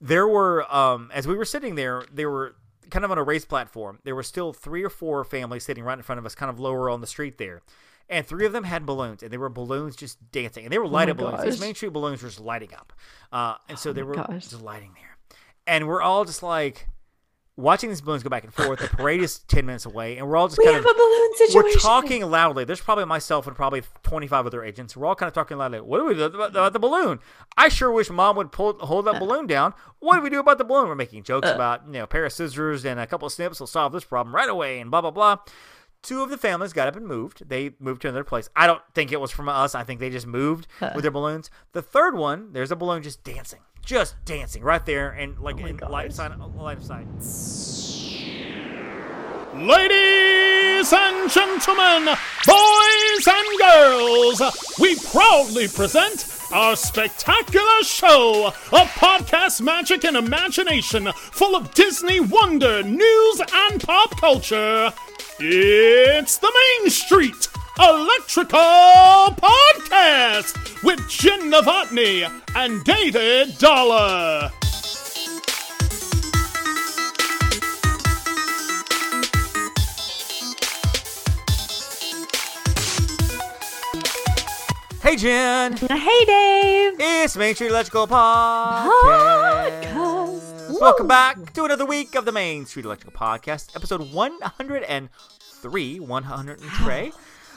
there were um as we were sitting there, there were kind of on a race platform. There were still three or four families sitting right in front of us, kind of lower on the street there. And three of them had balloons, and they were balloons just dancing, and they were light my up balloons. These. Main Street balloons were just lighting up, uh, and so they were gosh. just lighting there. And we're all just like watching these balloons go back and forth. The parade is ten minutes away, and we're all just We kind have of a balloon situation. we're talking loudly. There's probably myself and probably 25 other agents. We're all kind of talking loudly. What do we do about, about the balloon? I sure wish mom would pull hold that uh. balloon down. What do we do about the balloon? We're making jokes uh. about you know a pair of scissors and a couple of snips will solve this problem right away and blah blah blah. Two of the families got up and moved. They moved to another place. I don't think it was from us. I think they just moved with their balloons. The third one, there's a balloon just dancing, just dancing right there, and like oh in line of sight, line of sight. Ladies and gentlemen, boys and girls, we proudly present our spectacular show of podcast magic and imagination full of Disney wonder, news, and pop culture. It's the Main Street Electrical Podcast with Jen Novotny and David Dollar. Hey Jen, Hey, Dave. it's Main Street Electrical Podcast. Podcast. Welcome back to another week of the Main Street Electrical Podcast, episode 103, 103.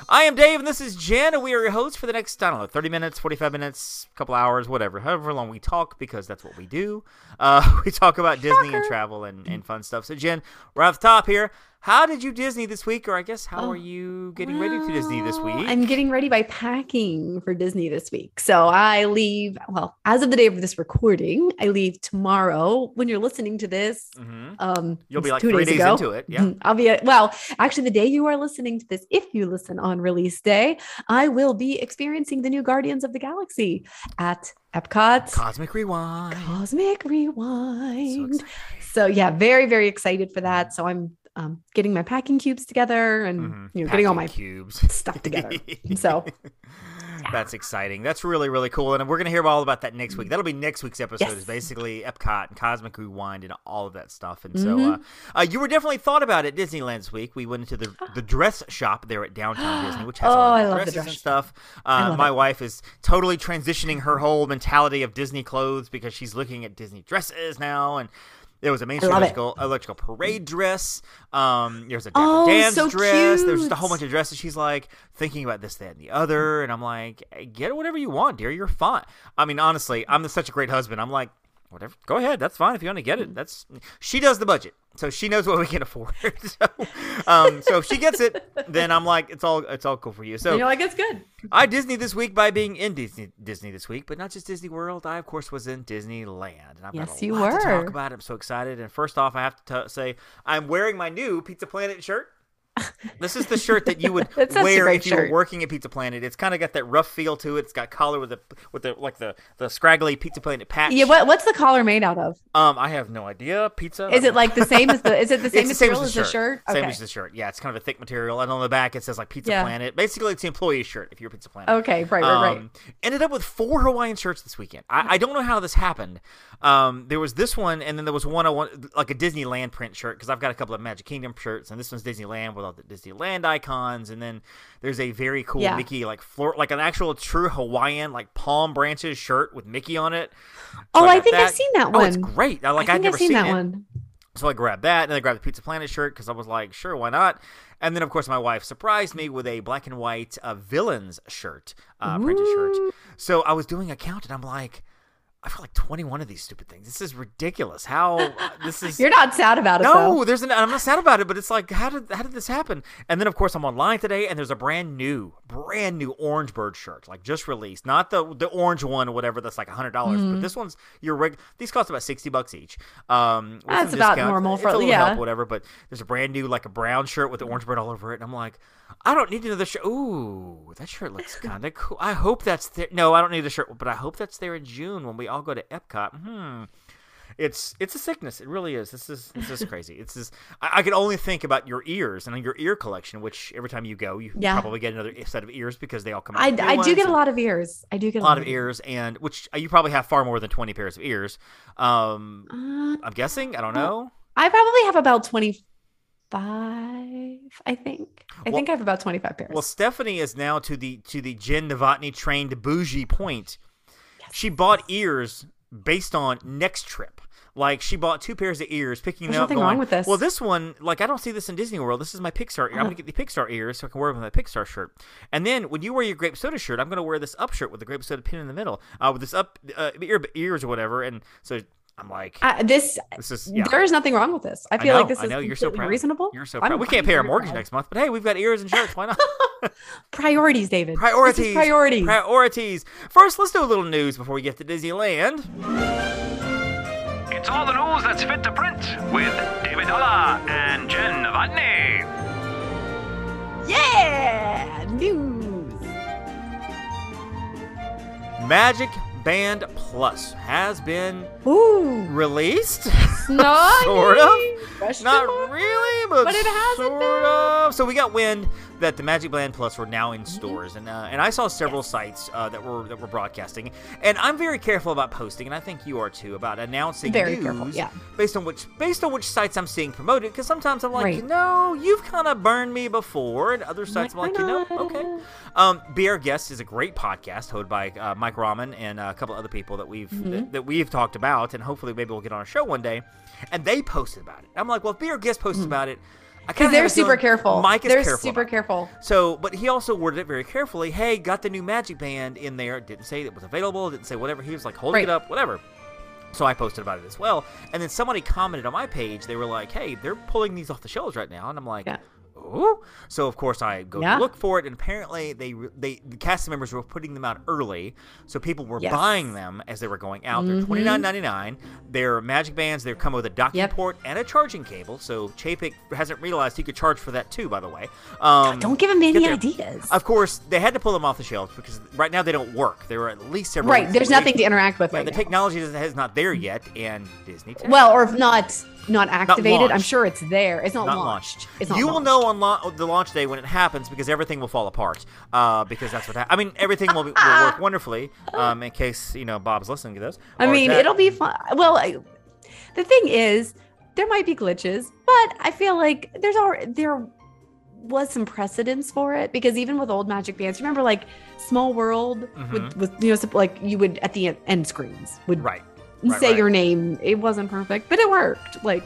I am Dave, and this is Jen, and we are your hosts for the next, I don't know, 30 minutes, 45 minutes, couple hours, whatever, however long we talk, because that's what we do. Uh, we talk about Disney and travel and, and fun stuff. So, Jen, right off the top here, how did you Disney this week, or I guess, how Oh, are you getting ready to Disney this week? I'm getting ready by packing for Disney this week. So I leave, well, as of the day of this recording, I leave tomorrow. When you're listening to this, Mhm. um, You'll be like two three days days ago. into it, yeah. Mhm. I'll be at, well, actually, the day you are listening to this, if you listen on release day, I will be experiencing the new Guardians of the Galaxy at Epcot. Cosmic Rewind. Cosmic Rewind. exciting. So yeah, very very excited for that. So I'm um, getting my packing cubes together and Mhm. you know getting all my cubes. stuff together. so That's exciting. That's really, really cool. And we're going to hear all about that next week. That'll be next week's episode, is basically Epcot and Cosmic Rewind and all of that stuff. And so Mhm. uh, uh, you were definitely thought about at Disneyland this week. We went into the, the dress shop there at downtown Disney, which has Oh, lot I of love the dresses dress and stuff. Uh, my it. wife is totally transitioning her whole mentality of Disney clothes because she's looking at Disney dresses now. And there was a Main Street it. electrical, electrical parade dress. Um, there's a Oh, Dance so dress. There's just a whole bunch of dresses. She's like thinking about this, that, and the other, and I'm like, get whatever you want, dear. You're fine. I mean, honestly, I'm such a great husband. I'm like, whatever, go ahead. That's fine if you want to get it. That's she does the budget, so she knows what we can afford. so, um, so if she gets it, then I'm like, it's all it's all cool for you. So you're like it's good. I Disney this week by being in Disney Disney this week, but not just Disney World. I of course was in Disneyland, and I've got Yes, a you lot to were. talk about. It. I'm so excited. And first off, I have to t- say I'm wearing my new Pizza Planet shirt. This is the shirt that you would a wear if you were working at Pizza Planet. It's kind of got that rough feel to it. It's got collar with the with the like the the scraggly Pizza Planet patch. Yeah, what what's the collar made out of? Um, I have no idea. Pizza. Is it like the same as the is it the same it's the material same as the shirt? Same Okay. as the shirt. Yeah, it's kind of a thick material, and on the back it says like Pizza Yeah. Planet. Basically, it's the employee shirt if you're Pizza Planet. Okay, right, right, right. Um, ended up with four Hawaiian shirts this weekend. I, I don't know how this happened. Um, there was this one, and then there was one I want like a Disneyland print shirt because I've got a couple of Magic Kingdom shirts, and this one's Disneyland with all the Disneyland icons, and then there's a very cool Yeah. Mickey like floor, like an actual true Hawaiian like palm branches shirt with Mickey on it. Oh, I got think I've seen that Oh, it's one. great. I, like I I'd never I've seen, that it. one. So I grabbed that, and then I grabbed the Pizza Planet shirt because I was like, sure, why not? And then, of course, my wife surprised me with a black and white uh, villains shirt, uh, printed shirt. So I was doing a count, and I'm like, I've got like 21 of these stupid things. This is ridiculous. How uh, this is. You're not sad about it no, though. there's an. I'm not sad about it, but it's like, how did how did this happen? And then, of course, I'm online today, and there's a brand new, brand new Orange Bird shirt, like just released, not the the orange one or whatever. That's like hundred dollars, Mm-hmm. but this one's your reg. These cost about sixty bucks each. Um, That's about discount. normal It's for- a little yeah. help, whatever. But there's a brand new, like a brown shirt with the orange bird all over it, and I'm like, I don't need another shirt. Ooh, that shirt looks kind of cool. I hope that's there. No, I don't need a shirt, but I hope that's there in June when we all go to Epcot. Hmm. It's it's a sickness. It really is. This is this is crazy. It's just I, I can only think about your ears and your ear collection, which every time you go, you Yeah. probably get another set of ears because they all come out. I, I do get a lot of ears. I do get a lot of ears, and which uh, you probably have far more than twenty pairs of ears. Um, Uh, I'm guessing. I don't know. I probably have about 25, I think. I Well- think I have about 25 pairs. Well, Stephanie is now to the to the Jen Novotny trained bougie point. She bought ears based on next trip. Like she bought two pairs of ears, picking There's them up. nothing going, wrong with this. Well, this one, like I don't see this in Disney World. This is my Pixar. ear. I'm gonna get the Pixar ears so I can wear them with my Pixar shirt. And then when you wear your grape soda shirt, I'm gonna wear this up shirt with the grape soda pin in the middle, uh, with this up uh, ear ears or whatever. And so I'm like, I, this, this is yeah. there is nothing wrong with this. I I feel know, like this I is know you're so proud. reasonable. You're so I'm- We can't I'm pay our mortgage proud. next month, but hey, we've got ears and shirts. Why not? Priorities, David. Priorities. priorities. Priorities. First, let's do a little news before we get to Disneyland. It's all the news that's fit to print with David Dollar and Jen Novotny. yeah, news. Magic Band Plus has been Ooh, released. Sort of. Question Not mark? really, but, But sort been. of. So we got wind that the Magic Band Plus were now in stores, and uh, and I saw several sites uh, that were that were broadcasting. And I'm very careful about posting, and I think you are too, about announcing Very news careful, yeah. based on which based on which sites I'm seeing promoted. Because sometimes I'm like, Right. you know, you've kind of burned me before, and other sites Like, I'm like, you know, okay. Um, Be Our Guest is a great podcast hosted by uh, Mike Rahman and uh, a couple other people that we've Mm-hmm. that, that we've talked about, and hopefully maybe we'll get on a show one day. And they posted about it. I'm like, well, if Be Our Guest posted about it, Because they're super careful. Mike is they're careful. super careful. So, but he also worded it very carefully. Hey, got the new Magic Band in there. Didn't say it was available. Didn't say whatever. He was like holding Right. it up, whatever. So I posted about it as well. And then somebody commented on my page. They were like, "Hey, they're pulling these off the shelves right now," and I'm like. Yeah. So of course I go Yeah. look for it, and apparently they they the cast members were putting them out early, so people were Yes. buying them as they were going out. They're Mhm. twenty nine ninety nine. They're Magic Bands. They come with a docking Yep. port and a charging cable. So Chapek hasn't realized he could charge for that too. By the way, um, Don't give him any ideas. Of course, they had to pull them off the shelves because right now they don't work. There are at least several. right. There's nothing to interact with Yeah, right the now. technology is, is not there yet, and Disney. Tech- Well, or if not not activated, I'm sure it's there. It's not, not launched. launched. It's not you will launched. know on la- the launch day when it happens because everything will fall apart. Uh, because that's what ha- I mean. Everything will, be, will work wonderfully. Um, in case you know Bob's listening to this. I mean, Jack. it'll be fun. Well, I, the thing is, there might be glitches, but I feel like there's already there was some precedence for it because even with old Magic bands, remember like Small World with, with you know like you would at the end, end screens would Mm-hmm. right. Right, say right. your name. It wasn't perfect, but it worked. Like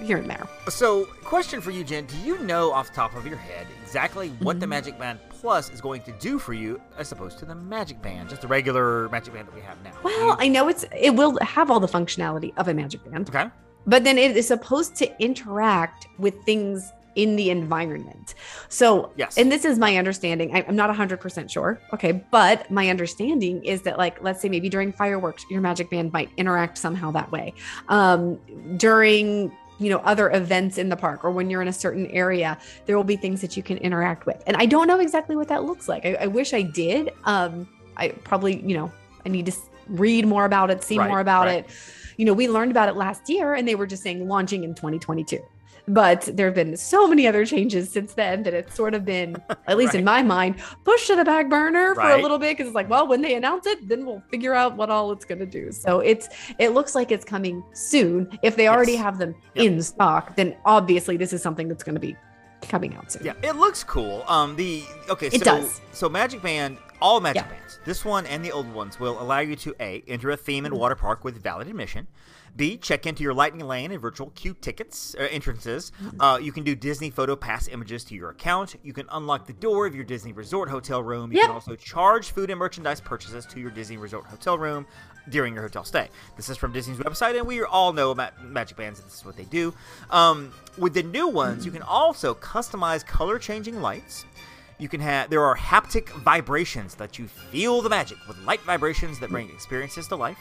here and there. So, question for you, Jen. Do you know off the top of your head exactly what Mm-hmm. the Magic Band Plus is going to do for you as opposed to the Magic Band, just the regular Magic Band that we have now? Well, you- I know it's it will have all the functionality of a Magic band. okay. but then it is supposed to interact with things in the environment. So, Yes. and this is my understanding. I, I'm not 100% sure. Okay. But my understanding is that, like, let's say maybe during fireworks, your magic band might interact somehow that way. Um, during, you know, other events in the park or when you're in a certain area, there will be things that you can interact with. And I don't know exactly what that looks like. I, I wish I did. Um, I probably, you know, I need to read more about it, see Right, more about right. it you know, we learned about it last year and they were just saying launching in 2022. But there have been so many other changes since then that it's sort of been, at least in my mind, pushed to the back burner for a little bit because it's like, well, when they announce it, then we'll figure out what all it's going to do. So it's, it looks like it's coming soon. If they already have them Yep. in stock, then obviously this is something that's going to be coming out soon. Yeah, it looks cool. Um, the okay, It so does. so Magic Band, all Magic Yeah. Bands, this one and the old ones will allow you to a enter a theme and water park with valid admission. B check into your Lightning Lane and virtual queue tickets uh, entrances. Uh, you can do Disney Photo Pass images to your account. You can unlock the door of your Disney Resort hotel room. You Yep. can also charge food and merchandise purchases to your Disney Resort hotel room during your hotel stay. This is from Disney's website, and we all know Ma- Magic Bands. This is what they do. Um, with the new ones, you can also customize color changing lights. You can have there are haptic vibrations that you feel the magic with light vibrations that bring experiences to life.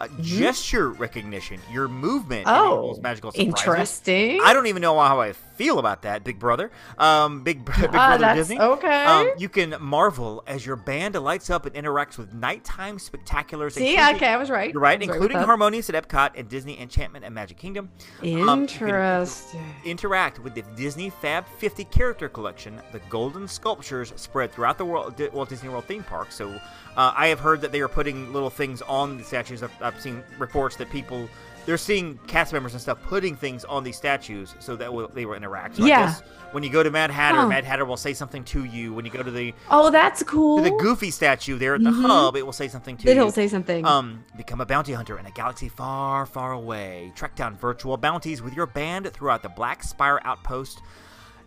Uh, Gesture recognition, your movement Oh, enables magical surprises. interesting. I don't even know how I feel about that, Big Brother. Um, Big, Big Ah, Brother Disney. okay. Um, you can marvel as your band lights up and interacts with nighttime spectaculars. See, okay, I was right. You're right, I was with including that. Harmonious at Epcot and Disney Enchantment and Magic Kingdom. Um, Interesting. interact with the Disney Fab 50 character collection, the golden sculptures spread throughout the world, Walt Disney World theme park. So, uh, I have heard that they are putting little things on the statues. I've, I've seen reports that people they're seeing cast members and stuff putting things on these statues so that will, they will interact. So Yeah. when you go to Mad Hatter, Huh. Mad Hatter will say something to you. When you go to the Oh, that's cool. the Goofy statue there at the Mhm. hub, it will say something to Then you. It'll say something. Um, become a bounty hunter in a galaxy far, far away. Track down virtual bounties with your band throughout the Black Spire Outpost.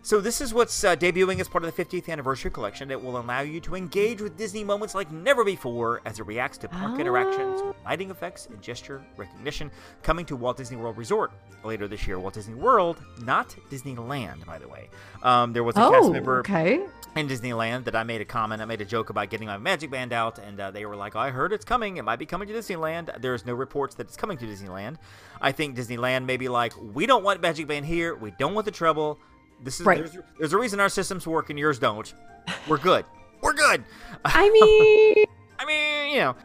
So this is what's uh, debuting as part of the 50th anniversary collection. It will allow you to engage with Disney moments like never before as it reacts to park interactions, Ah. lighting effects, and gesture recognition. Coming to Walt Disney World Resort later this year. Walt Disney World, not Disneyland, by the way. Um, there was a cast oh, member okay. in Disneyland that I made a comment. I made a joke about getting my Magic Band out, and uh, they were like, "I heard it's coming. It might be coming to Disneyland." There's no reports that it's coming to Disneyland. I think Disneyland may be like, "We don't want Magic Band here. We don't want the trouble. This is Right. there's, there's a reason our systems work and yours don't. We're good. We're good." I mean, I mean, you know.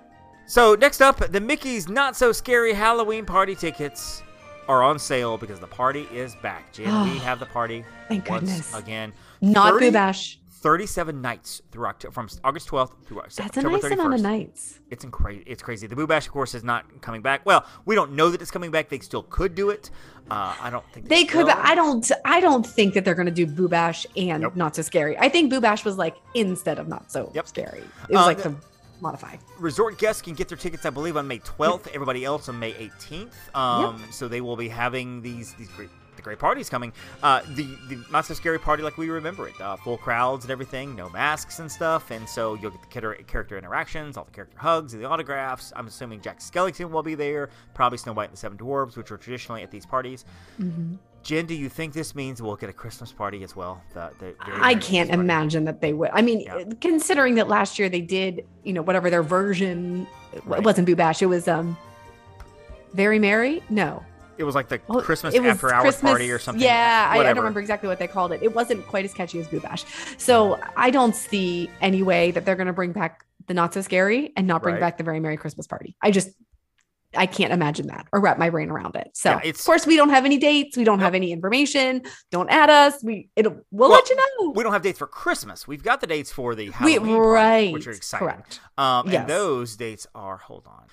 So next up, the Mickey's Not So Scary Halloween Party tickets are on sale because the party is back. Jen, we have the party Thank once goodness. again. not 30 Boo Bash. 37 nights through October, from August 12th through August. That's a October nice 31st. amount of nights. It's crazy. It's crazy. The Boo Bash, of course, is not coming back. Well, we don't know that it's coming back. They still could do it. Uh, I don't think They could. I don't. I don't think that they're going to do Boo Bash and Nope. Not So Scary. I think Boo Bash was like instead of Not So Yep. Scary. It was Uh, like the- modify. Resort guests can get their tickets, I believe, on May 12th. Everybody else on May 18th. Um, So they will be having these these great the great parties coming. Uh, the the not so scary party like we remember it. Uh, full crowds and everything, no masks and stuff, and so you'll get the character- character interactions, all the character hugs, and the autographs. I'm assuming Jack Skellington will be there. Probably Snow White and the Seven Dwarfs, which are traditionally at these parties. Mm-hmm. Jen, do you think this means we'll get a Christmas party as well? The, the I can't party? imagine that they would. I mean, Yeah. considering that last year they did, you know, whatever their version. Right. It wasn't Boo Bash. It was um, Very Merry. No, It was like the Well, Christmas after hours Christmas- party or something. Yeah, I, I don't remember exactly what they called it. It wasn't quite as catchy as Boo Bash. So I don't see any way that they're going to bring back the Not So Scary and not bring Right. back the Very Merry Christmas Party. I just, I can't imagine that or wrap my brain around it. So Yeah, of course we don't have any dates. We don't have any information. Don't add us. We it'll we'll, let you know. We don't have dates for Christmas. We've got the dates for the We- Halloween party, right, which are exciting. correct. Um, Yes. And those dates are, hold on.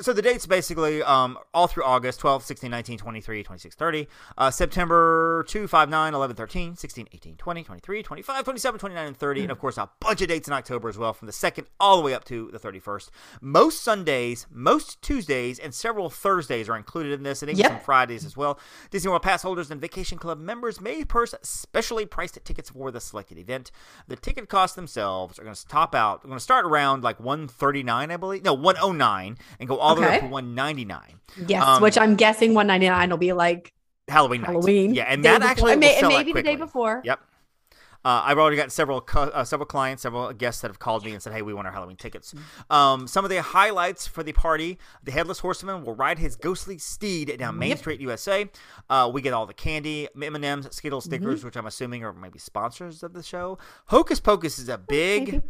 So the dates basically um, all through August 12, 16, 19, 23, 26, 30. Uh, September 2, 5, 9, 11, 13, 16, 18, 20, 23, 25, 27, 29, and 30. And of course, a bunch of dates in October as well from the 2nd all the way up to the 31st. Most Sundays, most Tuesdays, and several Thursdays are included in this, and even Yep. some Fridays as well. Disney World Pass holders and Vacation Club members may purchase specially priced tickets for the selected event. The ticket costs themselves are going to top out. We're going to start around like 139, I believe. No, 109, and go all the way up to 199. Yes, Um, which I'm guessing 199 will be like Halloween night. Halloween. Yeah, and that before- actually and may- and maybe the day before. Yep. Uh, I've already got several uh, several clients, several guests that have called me and said, "Hey, we want our Halloween tickets." Mm-hmm. Um, some of the highlights for the party: the headless horseman will ride his ghostly steed down Main Yep. Street, USA. Uh, we get all the candy, M&Ms, Skittles Mm-hmm. stickers, which I'm assuming are maybe sponsors of the show. Hocus Pocus is a big, maybe.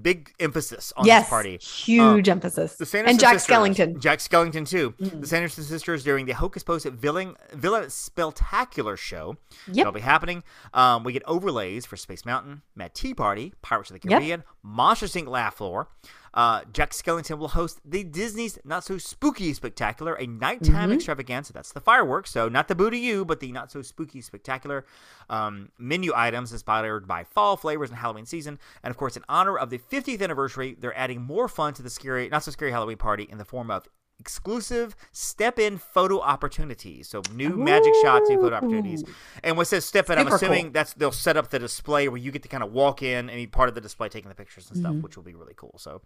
Big emphasis on yes, this party. huge emphasis. The Sanderson and Jack sisters, Skellington. Jack Skellington too. Mm. The Sanderson sisters during the Hocus Pocus villain villain spectacular show. Yep. That'll be happening. Um, we get overlays for Space Mountain, Mad Tea Party, Pirates of the Yep. Caribbean, Monsters Inc. Laugh Floor. Uh, Jack Skellington will host the Disney's Not So Spooky Spectacular, a nighttime Mm-hmm. extravaganza. That's the fireworks, so not the boo to you, but the Not So Spooky Spectacular. Um, menu items inspired by fall flavors and Halloween season, and of course, in honor of the 50th anniversary, they're adding more fun to the scary, not so scary Halloween party in the form of exclusive step-in photo opportunities. So new magic shots, new photo opportunities. And when it says step in, I'm assuming cool. that's they'll set up the display where you get to kind of walk in and be part of the display, taking the pictures and stuff, Mm-hmm. which will be really cool. So,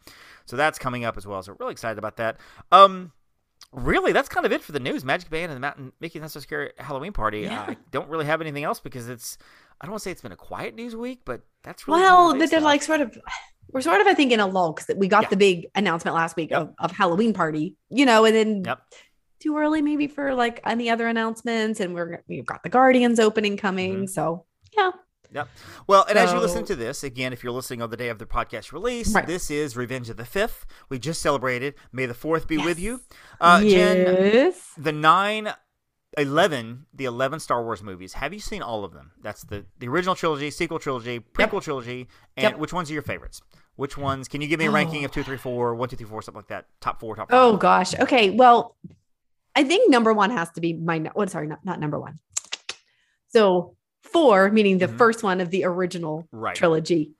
so that's coming up as well. So really excited about that. Um, really, that's kind of it for the news. Magic Band and the Mountain Mickey Not So Scary Halloween Party. Yeah. I don't really have anything else because it's. I don't want to say it's been a quiet news week, but that's really Well, the but they're stuff. like sort of, we're sort of, I think, in a lull because we got Yeah. the big announcement last week Yep. of, of Halloween party, you know, and then Yep. too early maybe for like any other announcements, and we're we've got the Guardians opening coming. Mhm. So yeah, Yep. Well, and as you listen to this, again, if you're listening on the day of the podcast release, Right. this is Revenge of the Fifth. We just celebrated. May the Fourth be with you. Uh, Jen, the nine, 11, the 11 Star Wars movies, have you seen all of them? That's the, the original trilogy, sequel trilogy, prequel trilogy, and Yep. which ones are your favorites? Which ones? Can you give me a ranking Oh. of two, three, four, one, two, three, four, something like that? Top four, top five. Oh gosh. Okay. Well, I think number one has to be my. Oh, sorry, not, not number one. So four, meaning the Mhm. first one of the original right. trilogy.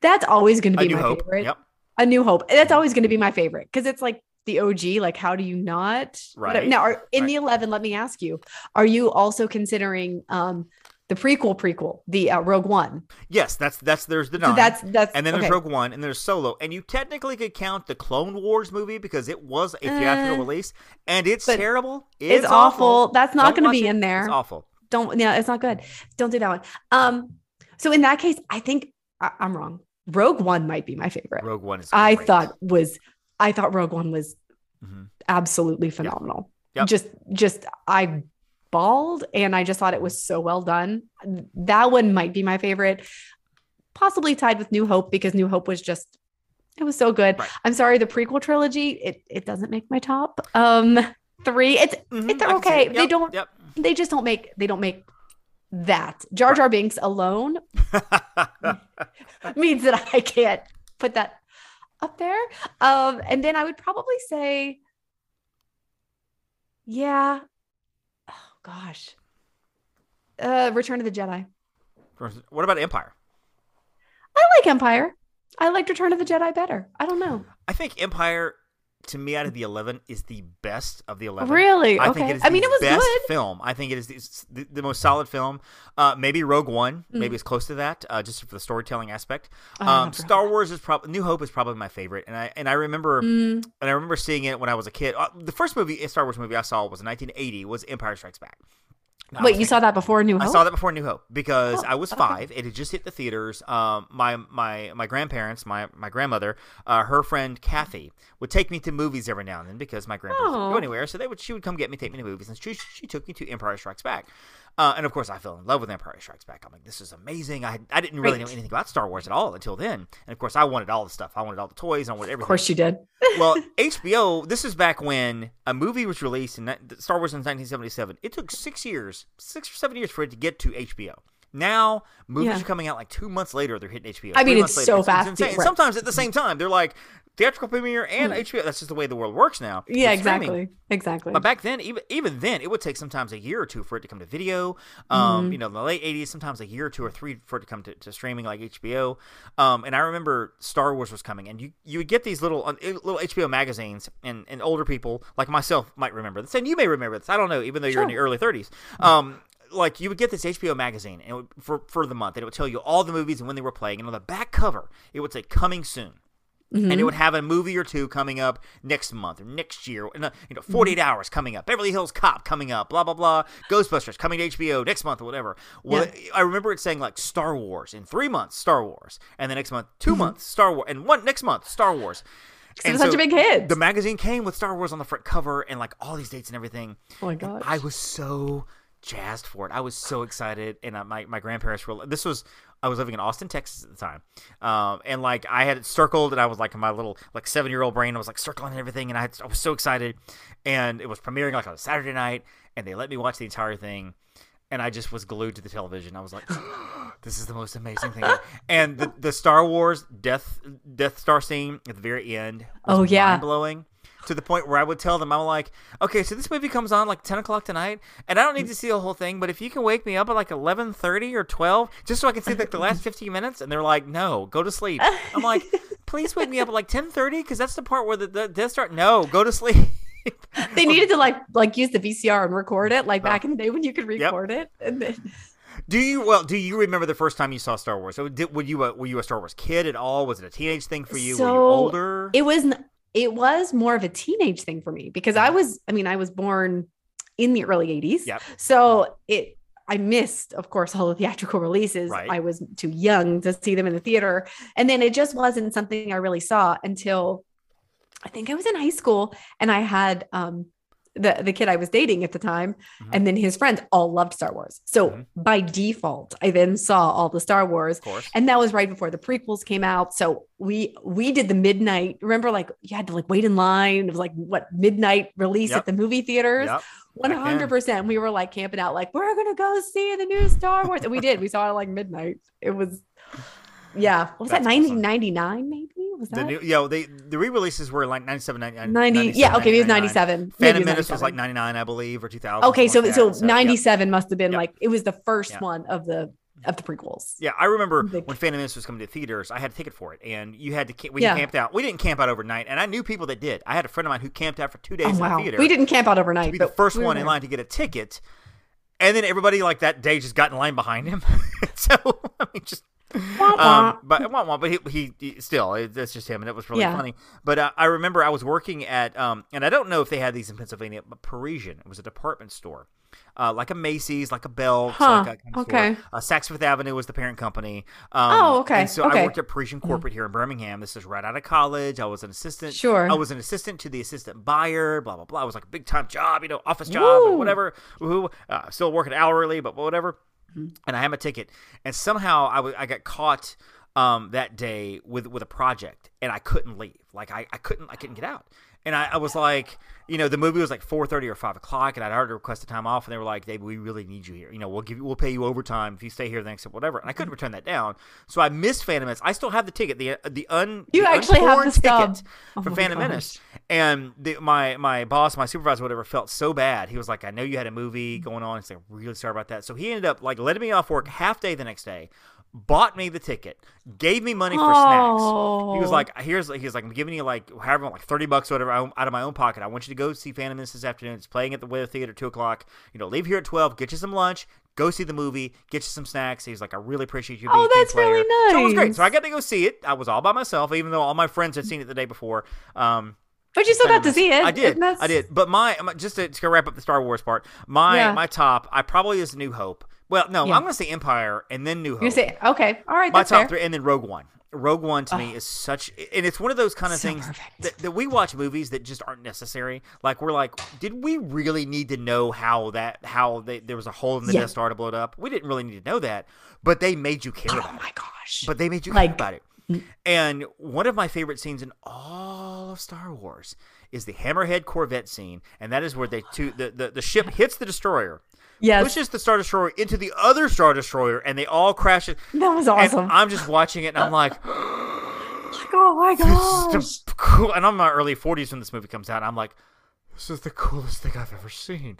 That's always going to be my Hope. favorite. Yep. A New Hope. That's always going to be my favorite because it's like the OG. Like, how do you not? Right. Now, are, in Right. the eleven, let me ask you: Are you also considering um the prequel, prequel, the uh, Rogue One? Yes, that's that's there's the So that's that's and then okay. there's Rogue One, and there's Solo, and you technically could count the Clone Wars movie because it was a theatrical Uh, release, and it's terrible. It's, awful. That's not going to be it. in there. It's awful. don't yeah it's not good don't do that one um so in that case i think I, i'm wrong rogue one might be my favorite Rogue One is. i thought was i thought rogue one was Mhm. absolutely phenomenal Yep. just just i bawled and i just thought it was so well done that one might be my favorite possibly tied with new hope because new hope was just it was so good Right. i'm sorry the prequel trilogy it it doesn't make my top um three it's Mhm, can okay. it. They don't- Yep. they just don't make they don't make that jar jar binks alone means that i can't put that up there. Um and then i would probably say yeah oh gosh. Uh return of the jedi. What about Empire? i like empire. I liked return of the jedi better. I don't know. I think Empire, to me, out of the eleven, is the best of the eleven. really I okay think it is i mean it was best good film. I think it is the, the, the most solid film. Uh, maybe Rogue One, Mm. maybe it's close to that, uh, just for the storytelling aspect. Oh, Um, Star Wars is probably New Hope is probably my favorite, and I and I remember Mm, and I remember seeing it when I was a kid. Uh, the first movie, Star Wars movie I saw was in 1980, was Empire Strikes Back. Wait you saw that before new Hope? I saw that before New Hope because Oh, I was okay. five. It had just hit the theaters. Um, my my my grandparents, my my grandmother, uh, her friend Kathy would take me to movies every now and then because my grandparents didn't Oh. go anywhere. So they would she would come get me, take me to movies, and she she took me to Empire Strikes Back. Uh, and of course, I fell in love with Empire Strikes Back. I'm like, this is amazing. I I didn't really know anything about Star Wars at all until then. And of course, I wanted all the stuff. I wanted all the toys. I wanted everything of course you did well, HBO. This is back when a movie was released in Star Wars in 1977. It took six years, six or seven years for it to get to HBO. Now movies Yeah. are coming out like two months later. They're hitting HBO. I mean, it's later. so fast, insane. right. Sometimes at the same time, they're like theatrical premiere and HBO. That's just the way the world works now. yeah streaming. exactly exactly But back then, even even then, it would take sometimes a year or two for it to come to video. Mm-hmm. Um, you know, in the late '80s, sometimes a year or two or three for it to come to, to streaming like HBO. Um, and I remember Star Wars was coming, and you you would get these little uh, little HBO magazines, and, and older people like myself might remember this, and you may remember this. I don't know, even though you're in the early 30s. Um, like you would get this HBO magazine and it would, for for the month, and it would tell you all the movies and when they were playing, and on the back cover, it would say "Coming Soon." Mm-hmm. and it would have a movie or two coming up next month or next year. and, uh, You know, 48 Mm-hmm. hours coming up, Beverly Hills Cop coming up, blah blah blah, Ghostbusters coming to HBO next month or whatever. Well, I remember it saying like Star Wars in three months, Star Wars, and the next month, 2 months, Star Wars, and one next month, Star Wars. Mm-hmm. was such a big hit. The magazine came with Star Wars on the front cover and like all these dates and everything. oh my gosh I was so jazzed for it. I was so excited, and uh, my my grandparents were. This was I was living in Austin, Texas at the time, um, and like I had it circled, and I was like in my little like seven year old brain, I was like circling everything, and I, had, I was so excited, and it was premiering like on a Saturday night, and they let me watch the entire thing. And I just was glued to the television. I was like, "This is the most amazing thing." And the, the Star Wars Death Death Star scene at the very end. Was Oh, yeah. blowing to the point where I would tell them, I'm like, okay, so this movie comes on like 10 o'clock tonight, and I don't need to see the whole thing, but if you can wake me up at like 11:30 or 12, just so I can see like the last 15 minutes, and they're like, no, go to sleep. I'm like, please wake me up at like 10:30 because that's the part where the, the Death Star. No, go to sleep. they needed to like like use the VCR and record it like back uh-huh. in the day when you could record it and then Do you well? Do you remember the first time you saw Star Wars? So did, were you a, were you a Star Wars kid at all? Was it a teenage thing for you? were you older? it was n- it was more of a teenage thing for me because I was I mean I was born in the early 80s. Yep. So it I missed of course all the theatrical releases. Right. I was too young to see them in the theater and then it just wasn't something I really saw until I think I was in high school and I had um the, the kid I was dating at the time, mm-hmm. and then his friends all loved Star Wars. So mm-hmm. by default, I then saw all the Star Wars. And that was right before the prequels came out. So we we did the midnight. Remember, like you had to like wait in line. It was like what midnight release yep. at the movie theaters. 100%. We were like camping out, like, we're going to go see the new Star Wars. And we did. We saw it like midnight. It was, yeah. What was That's that, 1999 maybe? Was that? The new, yo, they, the re-releases were like 97, 99, 90, 97, yeah, okay, maybe it was 97. Phantom was Menace was like 99, I believe, or 2000. Okay, so, like so, 97 yep. must have been yep. like, it was the first yep. one of the of the prequels. Yeah, I remember when Phantom Menace was coming to theaters, I had a ticket for it, and you had to we yeah. camped out. We didn't camp out overnight, and I knew people that did. I had a friend of mine who camped out for two days oh, in wow. the theater. We didn't camp out overnight. To be the first we one there. in line to get a ticket, and then everybody like that day just got in line behind him. so I mean, just um, but but he, he, he still that's just him, and it was really Yeah. funny. But uh, I remember I was working at um, and I don't know if they had these in Pennsylvania, but Parisian. It was a department store. Uh, like a Macy's, like a Bell, Huh, like a kind of okay. Uh, Saks Fifth Avenue was the parent company. Um, Oh, okay, And so I worked at Parisian corporate here in Birmingham. This is right out of college. I was an assistant. Sure. I was an assistant to the assistant buyer. Blah blah blah. It was like a big time job, you know, office job, Woo. whatever. Woohoo. Uh, still working hourly, but whatever Mm-hmm. and I had my ticket, and somehow I I got caught um, that day with with a project, and I couldn't leave. Like I, I couldn't I couldn't get out, and I, I was like, you know, the movie was like four thirty or five o'clock, and I'd already requested time off, and they were like, Dave, we really need you here. You know, we'll give you, we'll pay you overtime if you stay here the next whatever. And I couldn't return that down, so I missed Phantom Menace. I still have the ticket, the the un You the actually have the ticket Oh for Phantom gosh. Menace. And the, my my boss, my supervisor, whatever, felt so bad. He was like, "I know you had a movie going on." He's like, "Really sorry about that." So he ended up like letting me off work half day the next day, bought me the ticket, gave me money for snacks. He was Oh. like, "Here's," he was like, "I'm giving you like however like thirty bucks or whatever out of my own pocket. I want you to go see Phantom Menace this afternoon. It's playing at the Weather Theater two o'clock. You know, leave here at twelve, get you some lunch." Go see the movie, get you some snacks. He's like, I really appreciate you being Oh, a team that's really player." So it was great. nice. So I got to go see it. I was all by myself, even though all my friends had seen it the day before. Um, but you still got to see it. I did. I did. But my, my just to, to wrap up the Star Wars part, my Yeah. my top, I probably is New Hope. Well, no, Yeah. I'm going to say Empire and then New Hope. You say okay. All right, my top fair. three, and then Rogue One. Rogue One to me is such, and it's one of those kind of So things that, that we watch movies that just aren't necessary. Like we're like, did we really need to know how that how they, there was a hole in the Yeah. Death Star to blow it up? We didn't really need to know that, but they made you care Oh about it my gosh. but they made you Like- think about it. And one of my favorite scenes in all of Star Wars is the Hammerhead Corvette scene, and that is where they two the, the, the ship hits the destroyer, yes, pushes the Star Destroyer into the other Star Destroyer, and they all crash it. that was And awesome. I'm just watching it, and I'm like, Like, oh my god! And I'm in my early 40s when this movie comes out. And I'm like, this is the coolest thing I've ever seen.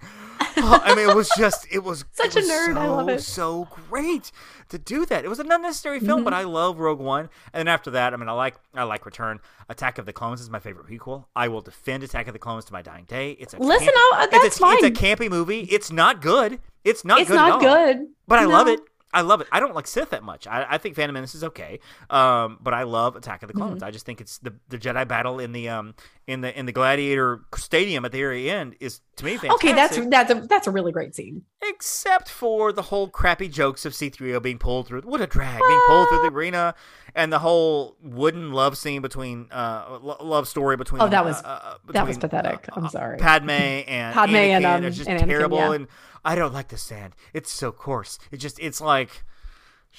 Oh, I mean, it was just, it was Such it a was nerd. I So, love it. So great to do that. It was an unnecessary film, Mm-hmm. but I love Rogue One. And then after that, I mean, I like, I like Return. Attack of the Clones is my favorite prequel. I will defend Attack of the Clones to my dying day. It's a Listen, camp- I'll- it's that's a, It's a campy movie. It's not good. It's not it's good. at not good, But I love it. I love it. I don't like Sith that much. I, I think Phantom Menace is okay, um, but I love Attack of the Clones. Mm-hmm. I just think it's the, the Jedi battle in the um in the in the Gladiator Stadium at the very end is to me fantastic. Okay, that's that's a that's a really great scene. except for the whole crappy jokes of C-3PO being pulled through. What a drag being pulled through the arena, and the whole wooden love scene between uh lo- love story between. Oh, that was- uh, uh, that was between, pathetic. I'm uh, sorry. Padme and Padme Anakin. and, um, it's just and Anakin, terrible, yeah. and I don't like the sand. It's so coarse. It just it's like.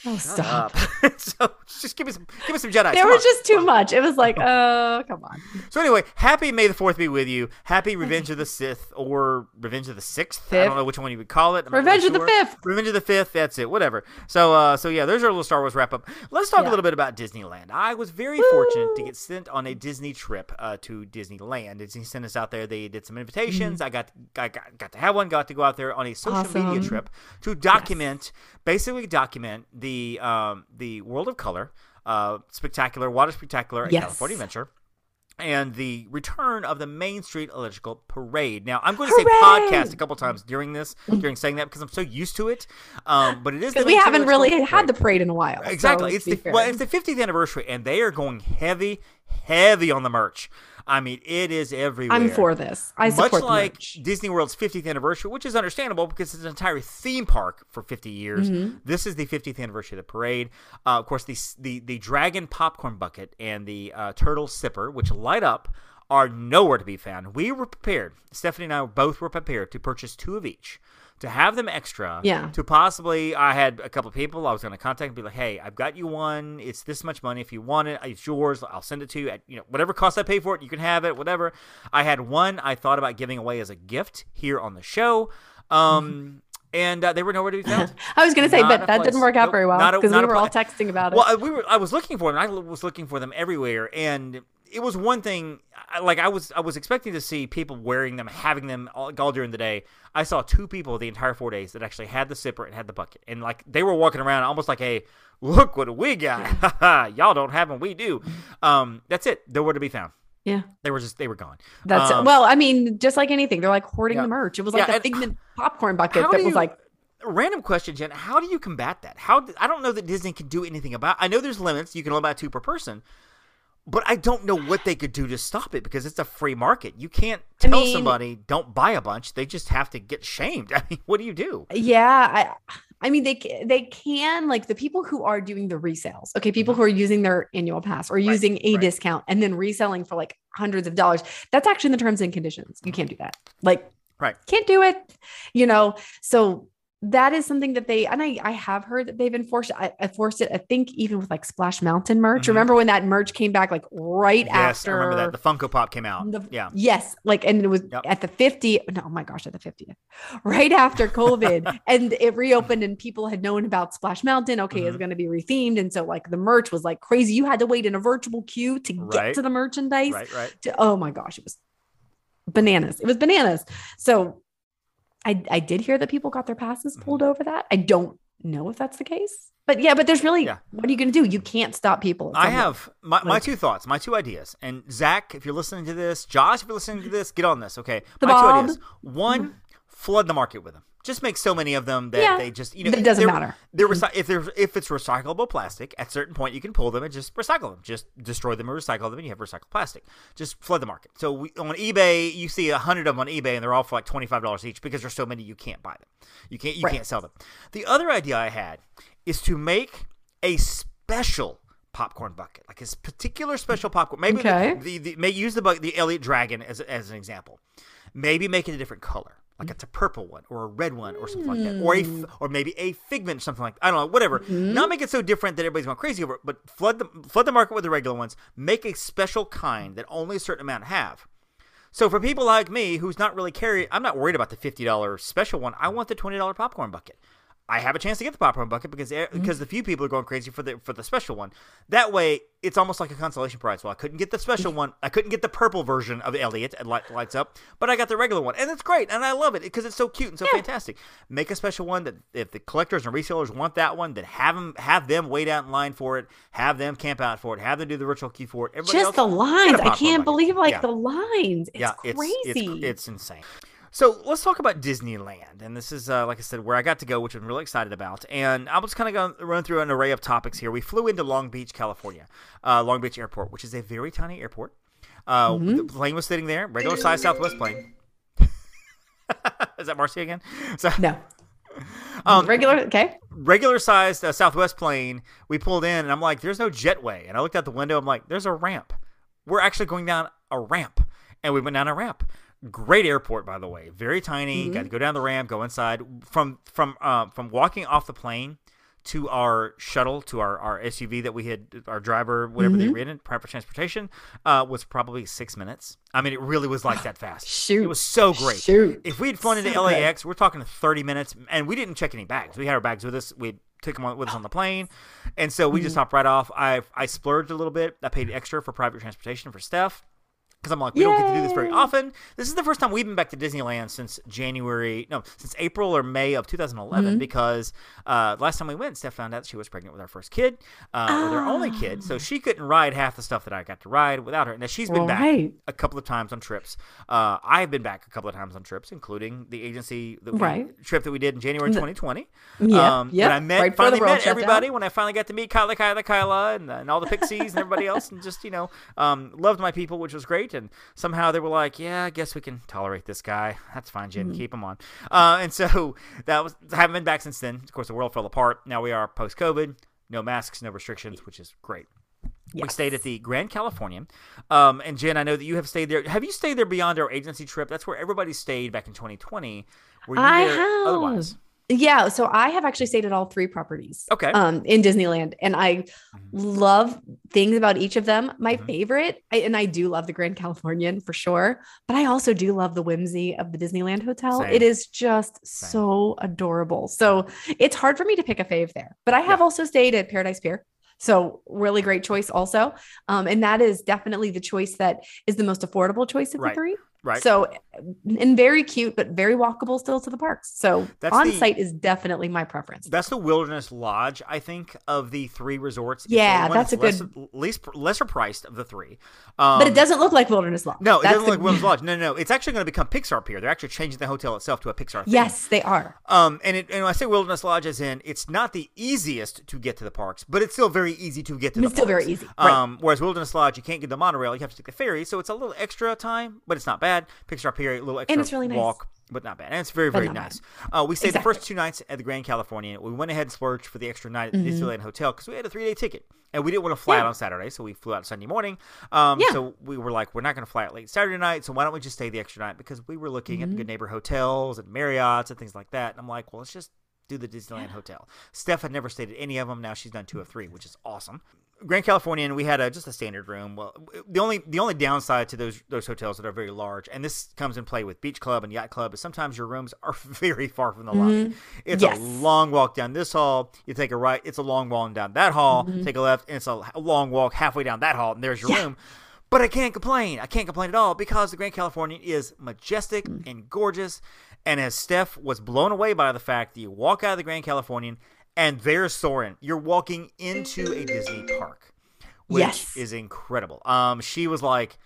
Oh, stop. so just give me some give me some Jedi. There was just too much. It was like, oh, come on. So anyway, happy May the Fourth be with you. Happy Revenge of the Sith or Revenge of the Sixth. I don't know which one you would call it. I'm Revenge really of the. Fifth. Revenge of the Fifth. That's it. Whatever. So uh, so yeah, there's our little Star Wars wrap up. Let's talk a little bit about Disneyland. I was very fortunate to get sent on a Disney trip uh, to Disneyland. Disney sent us out there. They did some invitations. I got I got got to have one. Got to go out there on a social media trip to document, basically document the um, the World of Color, uh, spectacular water spectacular at Yes. California Adventure and the return of the Main Street Electrical Parade. Now, I'm going to say podcast a couple times during this, during saying that because I'm so used to it. Um, but it is Because we haven't really Electrical had the Parade. parade in a while. Exactly. let's it's the fair. well, it's the 50th anniversary, and they are going heavy, heavy on the merch. I mean, it is everywhere. I'm for this. I support it. Much like merch. Disney World's 50th anniversary, which is understandable because it's an entire theme park for 50 years. Mm-hmm. This is the 50th anniversary of the parade. Uh, of course, the, the the dragon popcorn bucket and the uh, turtle sipper, which light up, are nowhere to be found. We were prepared. Stephanie and I both were prepared to purchase two of each. To have them extra, Yeah. To possibly, I had a couple of people I was going to contact and be like, "Hey, I've got you one. It's this much money. If you want it, it's yours. I'll send it to you at you know whatever cost I pay for it. You can have it, whatever." I had one I thought about giving away as a gift here on the show, um, and uh, they were nowhere to be found. I was gonna say, Not but that place. didn't work out Nope, very well because we were all texting about it. Well, uh, we were. I was looking for them. I was looking for them everywhere, and it was one thing. Like I was, I was expecting to see people wearing them, having them all, all during the day. I saw two people the entire four days that actually had the sipper and had the bucket, and like they were walking around almost like a look what we got. Y'all don't have them, we do. Um, that's it. Nowhere to be found. yeah, They were just they were gone. that's Um, well. I mean, just like anything, they're like hoarding yeah. the merch. It was like Yeah, and- figment popcorn bucket that was you- like random question, Jen. How do you combat that? How I don't know that Disney can do anything about. I know there's limits. You can only buy two per person, but I don't know what they could do to stop it because it's a free market. You can't I tell mean- somebody don't buy a bunch. They just have to get shamed. I mean, what do you do? Yeah, I I mean they they can like the people who are doing the resales. Okay, people who are using their annual pass or using a Mm-hmm. right. discount and then reselling for like hundreds of dollars. That's actually in the terms and conditions. You can't do that. Like Right. can't do it. You know, so that is something that they and I I have heard that they've enforced I, I forced it I think even with like Splash Mountain merch. Mhm. Remember when that merch came back like right yes, after I remember that the Funko Pop came out. the- yeah, Yes, like and it was Yep. at the 50 no, oh my gosh, at the 50th. Right after COVID and it reopened and people had known about Splash Mountain, okay, it's Mhm. going to be rethemed and so like the merch was like crazy. You had to wait in a virtual queue to get Right. to the merchandise. right, right. To- oh my gosh, it was bananas. It was bananas. So I I did hear that people got their passes Mm-hmm. pulled over that. I don't know if that's the case. But yeah, but there's really Yeah. what are you going to do? You can't stop people. I have my, my two thoughts, my two ideas. And Zach, if you're listening to this, Josh, if you're listening to this, get on this. Okay, The my two ideas. One, flood the market with them. Just make so many of them that Yeah, they just you know it doesn't matter. They're recy- if they're if it's recyclable plastic, at a certain point you can pull them and just recycle them. Just destroy them or recycle them, and you have recycled plastic. Just flood the market. So we, on eBay, you see a hundred of them on eBay, and they're all for like twenty five dollars each because there's so many you can't buy them. You can't you Right. can't sell them. The other idea I had is to make a special popcorn bucket, like a particular special popcorn. Maybe the- Okay. the, the, may use the bucket, the Elliott Dragon as as an example. Maybe make it a different color, like it's a purple one or a red one or something like that, or a Hmm. or maybe a figment, something like I don't know, whatever. Mm-hmm. Not make it so different that everybody's going crazy over it, but flood the flood the market with the regular ones. Make a special kind that only a certain amount have. So for people like me who's not really carry, I'm not worried about the fifty dollars special one. I want the twenty dollar popcorn bucket. I have a chance to get the popcorn bucket because Mm-hmm. because the few people are going crazy for the for the special one. That way, it's almost like a consolation prize. Well, I couldn't get the special one. I couldn't get the purple version of Elliott and light, lights up, but I got the regular one, and it's great, and I love it because it's so cute and so fantastic. Make a special one that if the collectors and resellers want that one, then have them have them wait out in line for it, have them camp out for it, have them do the virtual queue for it. Everybody just else, the lines. I can't bucket. believe like Yeah. the lines. It's yeah, crazy. It's, it's it's insane. So let's talk about Disneyland, and this is uh, like I said, where I got to go, which I'm really excited about. And I'm just kind of going to run through an array of topics here. We flew into Long Beach, California, uh, Long Beach Airport, which is a very tiny airport. Uh, Mm-hmm. The plane was sitting there, regular size Southwest plane. is that Marcy again? So no. Um, Regular, okay. regular sized uh, Southwest plane. We pulled in, and I'm like, "There's no jetway." And I looked out the window. I'm like, "There's a ramp. We're actually going down a ramp." And we went down a ramp. Great airport, by the way. Very tiny. Got to go down the ramp, go inside. From from uh, from walking off the plane to our shuttle to our, our SUV that we had our driver whatever they were in private transportation uh, was probably six minutes. I mean, it really was like that fast. Shoot. It was so great. Shoot. If we had flown into So good. LAX, we're talking 30 minutes, and we didn't check any bags. We had our bags with us. We took them on, with us on the plane, and so we just Mm-hmm. hopped right off. I I splurged a little bit. I paid extra for private transportation for Steph. Because I'm like, we don't get to do this very often. This is the first time we've been back to Disneyland since January, no, since April or May of 2011. Mm-hmm. Because uh, last time we went, Steph found out she was pregnant with our first kid, uh, with our only kid. So she couldn't ride half the stuff that I got to ride without her. Now she's been back a couple of times on trips. Uh, I've been back a couple of times on trips, including the agency that we, Right. trip that we did in January 2020. Yeah, um, When I met, right finally met everybody. down. When I finally got to meet Kyla, Kyla, Kyla, and, and all the Pixies and everybody else, and just you know, um, loved my people, which was great. And somehow they were like, "Yeah, I guess we can tolerate this guy. That's fine, Jen. Mm-hmm. Keep him on." Uh, and so that was I haven't been back since then. Of course, the world fell apart. Now we are post COVID. No masks, no restrictions, which is great. We stayed at the Grand Californian. Um, and Jen, I know that you have stayed there. Have you stayed there beyond our agency trip? That's where everybody stayed back in 2020. Were you I there have. otherwise? Yeah, so I have actually stayed at all three properties. Okay. Um, in Disneyland, and I Mhm. love things about each of them. My Mhm. favorite, I, and I do love the Grand Californian for sure, but I also do love the whimsy of the Disneyland Hotel. Same. It is just Same. so adorable. So it's hard for me to pick a fave there, but I have Yeah. also stayed at Paradise Pier. So really great choice also. Um, and that is definitely the choice that is the most affordable choice of Right. the three. Right. So and very cute, but very walkable still to the parks. So That's on the- site is definitely my preference. That's the Wilderness Lodge, I think, of the three resorts. Yeah, one that's a less- good- least lesser priced of the three. Um, but it doesn't look like Wilderness Lodge. No, it That's doesn't the- look like Wilderness Lodge. No, no, no. It's actually going to become Pixar Pier. They're actually changing the hotel itself to a Pixar. theme. Yes, they are. Um, and, it, and when I say Wilderness Lodge, as in it's not the easiest to get to the parks, but it's still very easy to get to the parks. It's the still parks. very easy, right. Um, whereas Wilderness Lodge, you can't get the monorail; you have to take the ferry, so it's a little extra time, but it's not bad. Pixar Pier, a little extra and it's really nice. walk, but not bad, and it's very very nice. Uh, we stayed the first two nights at the Grand Californian. We went ahead and splurged for the extra night at Mm-hmm. Disneyland Hotel because we had a three day ticket. And we didn't want to fly Yeah. out on Saturday, so we flew out Sunday morning. Um, Yeah. So we were like, we're not going to fly out late Saturday night, so why don't we just stay the extra night? Because we were looking Mm-hmm. at good neighbor hotels and Marriott's and things like that. And I'm like, well, let's just do the Disneyland Hotel. Steph had never stayed at any of them. Now she's done two of three, which is awesome. Grand Californian, we had a just a standard room. Well, the only the only downside to those those hotels that are very large, and this comes in play with Beach Club and Yacht Club, is sometimes your rooms are very far from the lobby. It's Yes. a long walk down this hall. You take a right, it's a long walk down that hall. Take a left, and it's a long walk halfway down that hall, and there's your Yeah. room. But I can't complain. I can't complain at all because the Grand Californian is majestic Mm. and gorgeous. And as Steph was blown away by the fact that you walk out of the Grand Californian and there's Soren, you're walking into a Disney park, which Yes. is incredible. Um, she was like,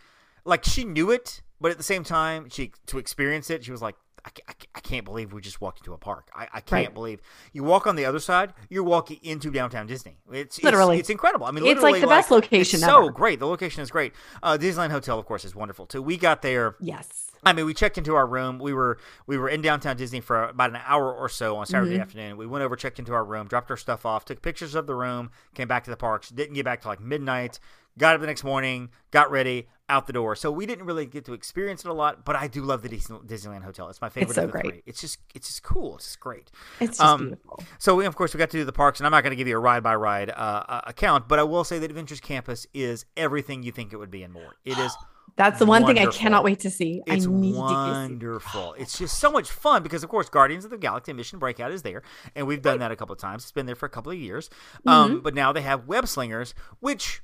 like she knew it, but at the same time, she to experience it, she was like, I, I, I can't believe we just walked into a park. I, I can't Right. believe you walk on the other side. You're walking into downtown Disney. It's it's- Literally. it's, incredible. I mean, It's like the best location It's so great. The location is great. Uh, Disneyland Hotel, of course, is wonderful too. We got there. Yes. I mean, we checked into our room. We were we were in downtown Disney for about an hour or so on Saturday Mm-hmm. afternoon. We went over, checked into our room, dropped our stuff off, took pictures of the room, came back to the parks. Didn't get back till like midnight. Got up the next morning, got ready, out the door. So we didn't really get to experience it a lot. But I do love the Disneyland Hotel. It's my favorite. It's so great. Three. It's just it's just cool. It's just great. It's just Um, beautiful. So we, of course we got to do the parks, and I'm not going to give you a ride by ride uh, uh, account, but I will say that Avengers Campus is everything you think it would be and more. It is That's the one thing I cannot wait to see. it's I need to get to see. wonderful. It's just so much fun because, of course, Guardians of the Galaxy Mission Breakout is there, and we've done that a couple of times. It's been there for a couple of years. Mm-hmm. Um, but now they have Web Slingers, which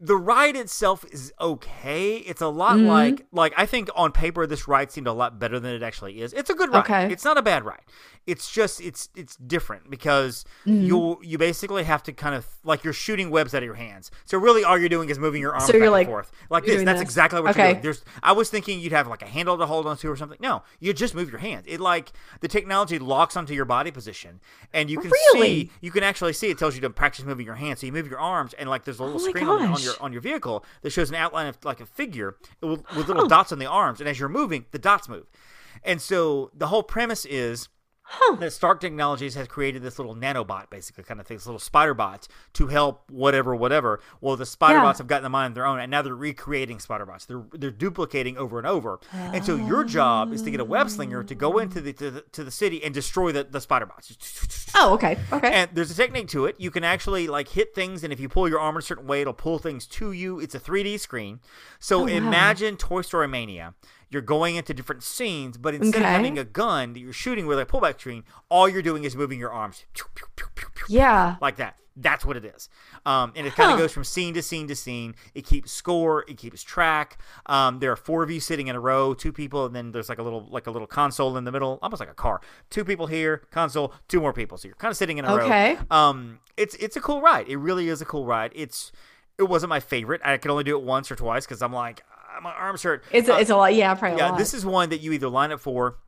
the ride itself is okay. It's a lot Mm-hmm. like like I think on paper this ride seemed a lot better than it actually is. It's a good ride. Okay. It's not a bad ride. It's just it's it's different because Mm-hmm. you you basically have to kind of like you're shooting webs out of your hands. So really all you're doing is moving your arms So back you're and like- forth. Like this. That's this. exactly what Okay. you're doing. There's I was thinking you'd have like a handle to hold onto or something. No, you just move your hands. It like the technology locks onto your body position, and you can Really? see you can actually see it tells you to practice moving your hands. So you move your arms, and like there's a little Oh screen on, on gosh. Your on your vehicle that shows an outline of like a figure with, with little oh. dots on the arms, and as you're moving, the dots move. And so the whole premise is Huh. that Stark Technologies has created this little nanobot, basically, kind of thing, this little spider bot to help whatever, whatever. Well, the spider Yeah. bots have gotten a mind of their own, and now they're recreating spider bots. They're they're duplicating over and over. And so your job is to get a web slinger to go into the to the, to the city and destroy the, the spider bots. Oh, okay. Okay. And there's a technique to it. You can actually like hit things, and if you pull your arm a certain way, it'll pull things to you. It's a 3D screen. So Oh, wow. imagine Toy Story Mania. You're going into different scenes, but instead of having a gun that you're shooting with a pullback screen, all you're doing is moving your arms yeah. like that. That's what it is. Um, and it kind of Huh. goes from scene to scene to scene. It keeps score. It keeps track. Um, there are four of you sitting in a row, two people, and then there's like a little like a little console in the middle, almost like a car. Two people here, console, two more people. So you're kind of sitting in a Okay. row. Okay. Um, it's it's a cool ride. It really is a cool ride. It's it wasn't my favorite. I could only do it once or twice because I'm like my arms hurt. It's a, Uh, it's a lot. Yeah, probably a yeah, this is one that you either line up for.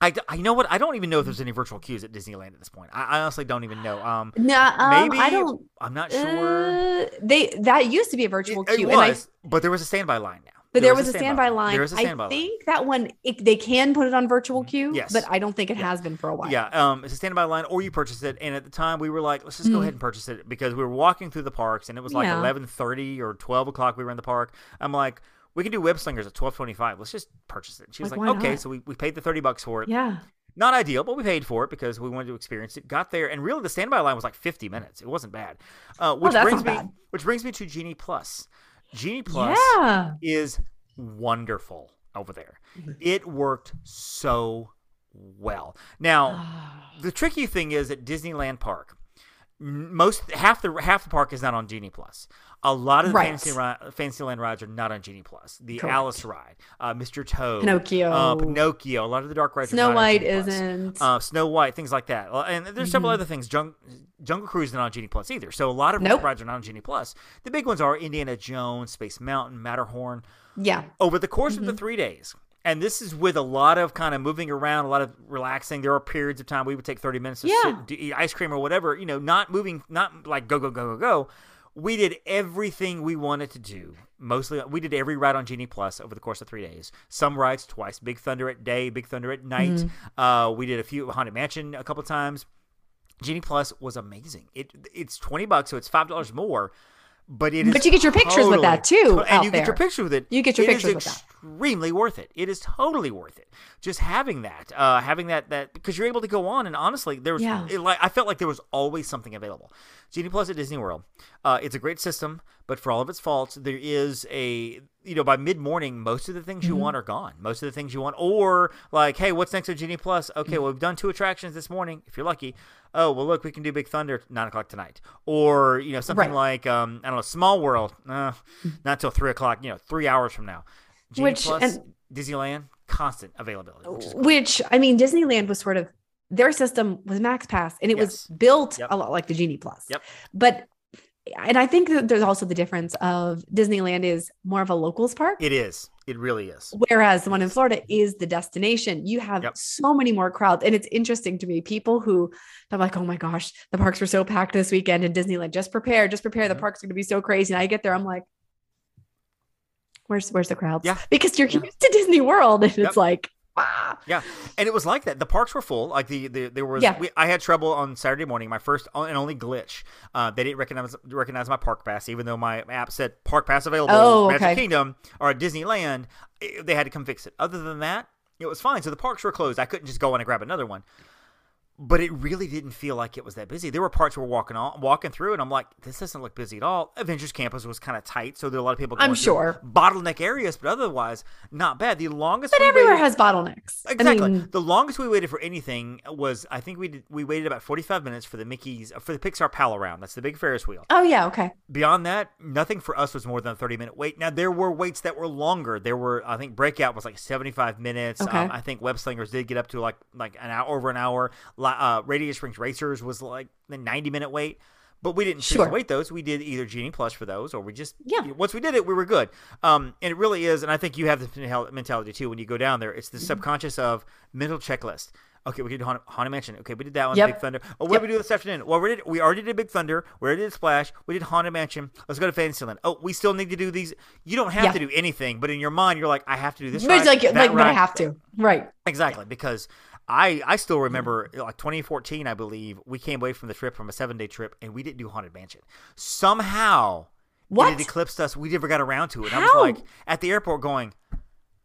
I, I know what I don't even know if there's any virtual queues at Disneyland at this point. I, I honestly don't even know. Um, Nah, um, maybe I don't. I'm not sure. Uh, they that used to be a virtual It, it queue, and I was, but there was a standby line now. But There there, was was a standby standby line. line. There is a standby I line. think that one it, they can put it on virtual queue. Yes. But I don't think it has been for a while. Yeah, um, it's a standby line, or you purchase it. And at the time, we were like, let's just go Mm. ahead and purchase it because we were walking through the parks, and it was like Yeah. eleven thirty or twelve o'clock. We were in the park. I'm like, we can do web slingers at twelve twenty five. Let's just purchase it. She was Like, like, okay. not? So we, we paid the thirty bucks for it. Yeah. Not ideal, but we paid for it because we wanted to experience it. Got there, and really, the standby line was like fifty minutes. It wasn't bad. Uh, which Oh, brings me, bad. which brings me to Genie Plus. Genie Plus Yeah. is wonderful over there. Mm-hmm. It worked so well. Now, the tricky thing is at Disneyland Park, most half the half the park is not on Genie Plus. A lot of the Right. fantasy Fantasyland rides are not on Genie Plus. The Correct. Alice ride, uh, Mr. Toad, Pinocchio. uh, Pinocchio. A lot of the dark rides. are Snow White Genie Plus. isn't. Uh, Snow White, things like that. Uh, And there's several Mhm. other things. Jung- Jungle Cruise is not on Genie Plus either. So a lot of Nope. rides are not on Genie Plus. The big ones are Indiana Jones, Space Mountain, Matterhorn Yeah. over the course Mm-hmm. of the three days. And this is with a lot of kind of moving around, a lot of relaxing. There are periods of time we would take 30 minutes to Yeah. sit eat ice cream or whatever, you know, not moving, not like go, go, go, go, go. We did everything we wanted to do. Mostly, we did every ride on Genie Plus over the course of three days. Some rides twice Big Thunder at day, Big Thunder at night. Mm-hmm. Uh, we did a few Haunted Mansion a couple times. Genie Plus was amazing. It It's 20 bucks, so it's $5 more. But it is But you get your pictures with that, too, and you get your picture with it. You get your It pictures with that. Extremely worth it. It is totally worth it. Just having that, uh, having that, that because you're able to go on and honestly, there was Yeah. it, like I felt like there was always something available. Genie Plus at Disney World, uh, it's a great system, but for all of its faults, there is a you know by mid morning, most of the things Mm-hmm. you want are gone. Most of the things you want, or like, hey, what's next at Genie Plus? Mm-hmm. Okay, well we've done two attractions this morning. If you're lucky, oh well, look, we can do Big Thunder nine o'clock tonight, or you know something Right. like um, I don't know, Small World, uh, not till three o'clock. You know, three hours from now. Genie Which- Plus, and- Disneyland, constant availability. Which is Which I mean, Disneyland was sort of their system was Max Pass, and it Yes. was built Yep. a lot like the Genie Plus. Yep. But and I think that there's also the difference of Disneyland is more of a locals park. It is. It really is. Whereas the one in Florida is the destination. You have Yep. so many more crowds. And it's interesting to me. People who I'm like, oh my gosh, the parks were so packed this weekend in Disneyland. Just prepare, just prepare. The Mhm. parks are gonna be so crazy. And I get there, I'm like, where's where's the crowds? Yeah. Because you're Yeah. used to Disney World. And Yep. it's like, ah. Yeah, and it was like that. The parks were full. Like the, the there was. Yeah. We, I had trouble on Saturday morning. My first and only glitch. Uh, they didn't recognize recognize my park pass, even though my app said park pass available. Oh, Magic okay. Kingdom or at Disneyland. It- they had to come fix it. Other than that, it was fine. So the parks were closed. I couldn't just go in and grab another one. But it really didn't feel like it was that busy. There were parts we were walking on, walking through, and I'm like, "This doesn't look busy at all." Avengers Campus was kind of tight, so there were a lot of people. I'm sure. bottleneck areas, but otherwise not bad. The longest But everywhere waited- has bottlenecks. I Exactly. mean, the longest we waited for anything was I think we did, we waited about 45 minutes for the Mickey's for the Pixar Pal-A-Round. That's the big Ferris wheel. oh yeah, okay. Beyond that, nothing for us was more than a 30 minute wait. Now there were waits that were longer. There were I think Breakout was like 75 minutes. Okay. Um, I think Web Slingers did get up to like like an hour over an hour. Uh, Radiator Springs Racers was like the 90 minute wait. But we didn't choose Sure. to wait those. We did either Genie Plus for those, or we just Yeah. Once we did it, we were good. Um, and it really is. And I think you have the mental- mentality too when you go down there. It's Mm-hmm. the subconscious of mental checklist. Okay, we did Haunted, Haunted Mansion. Okay, we did that one. Yep. Big Thunder. Oh, what Yep. did we do this afternoon? Well, we did. We already did Big Thunder. We already did Splash. We did Haunted Mansion. Let's go to Fantasyland. Oh, we still need to do these. You don't have Yeah. to do anything, but in your mind, you're like, I have to do this. But it's ride, like, like, but I have to. Right. Exactly, because I I still remember uh, like 2014, I believe we came away from the trip from a seven day trip and we didn't do Haunted Mansion. Somehow, What? it eclipsed us. We never got around to it. And I was like at the airport going,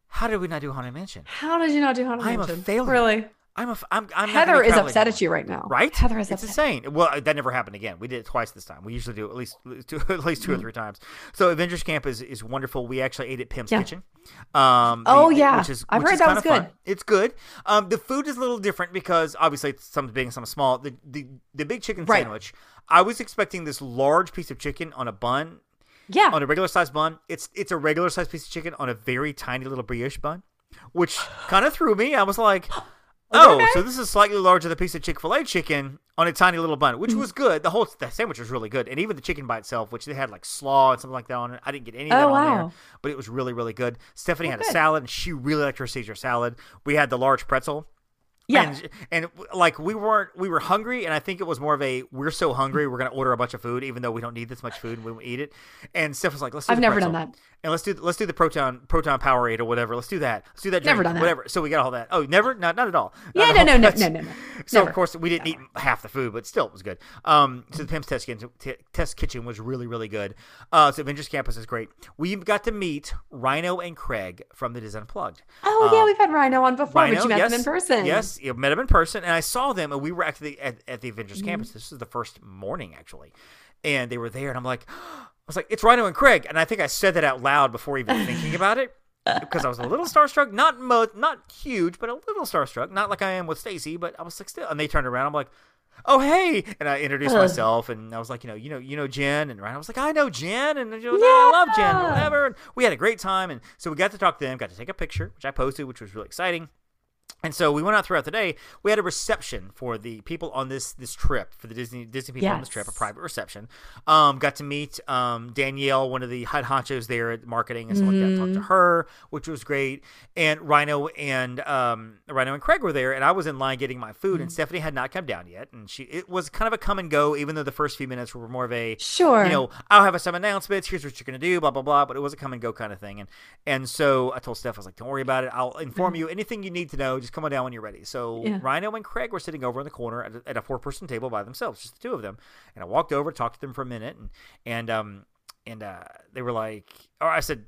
how did we not do Haunted Mansion? How did you not do Haunted I am a Mansion? failure. Really? I'm a f- I'm I'm Heather is upset anymore. at you right now. Right? Heather is it's upset. insane. Well, that never happened again. We did it twice this time. We usually do at least two, at least Mm-hmm. 2 or three times. So Avengers Campus, is wonderful. We actually ate at Pym's Yeah. Kitchen. Um, Oh, the- yeah. which is I've which heard is that fun. good. It's good. Um, the food is a little different because obviously it's some big and some small. The the, the big chicken Right. sandwich. I was expecting this large piece of chicken on a bun Yeah. on a regular sized bun. It's it's a regular sized piece of chicken on a very tiny little brioche bun, which kind of threw me. I was like, oh, so this is slightly larger than a piece of Chick Fil A chicken on a tiny little bun, which mm. was good. The whole the sandwich was really good, and even the chicken by itself, which they had like slaw and something like that on it. I didn't get any of oh, that Oh, on there, but it was really really good. Stephanie Oh, had a salad, and she really liked her Caesar salad. We had the large pretzel. Yeah. and, and like we weren't we were hungry, and I think it was more of a we're so hungry we're gonna order a bunch of food even though we don't need this much food and we won't eat it. And Steph was like, let's. Do I've never done that. And let's do let's do the proton proton Powerade or whatever. Let's do that. Let's do that. Never done that. Whatever. So we got all that. Oh, never? Not not at all. Yeah, Not no, at no, no, That's- no, no, no. So Never. of course we didn't eat half the food, but still it was good. Um, so the Pym's Test Kitchen, t- Test Kitchen was really really good. Uh, so Avengers Campus is great. We got to meet Rhino and Craig from the Design Unplugged. Oh yeah, Um, we've had Rhino on before, Rhino, but you met yes, them in person. Yes, you met them in person, and I saw them, and we were actually at, at the Avengers Mm-hmm. campus. This was the first morning actually, and they were there, and I'm like, I was like, it's Rhino and Craig, and I think I said that out loud before even thinking about it. Because I was a little starstruck, not mo- not huge, but a little starstruck. Not like I am with Stacy, but I was like still. And they turned around. I'm like, "Oh hey!" And I introduced Ugh. myself, and I was like, "You know, you know, you know Jen." And Ryan was like, "I know Jen," and was like, "I love Jen." Whatever. And we had a great time, and so we got to talk to them. Got to take a picture, which I posted, which was really exciting. And so we went out throughout the day. We had a reception for the people on this this trip for the Disney Disney people on this trip, a private reception. Um, got to meet um, Danielle, one of the head honchos there at marketing, and so like that. Talked to her, which was great. And Rhino and um, Rhino and Craig were there, and I was in line getting my food, and Stephanie had not come down yet, and she it was kind of a come and go, even though the first few minutes were more of a Sure. you know, I'll have some announcements. Here's what you're gonna do, blah blah blah. But it was a come and go kind of thing, and and so I told Steph, I was like, don't worry about it. I'll inform you. Anything you need to know, just come on down when you're ready. So Yeah. Rhino and Craig were sitting over in the corner at a, at a four person table by themselves, just the two of them. And I walked over, talked to them for a minute, and and um and uh, they were like, or I said.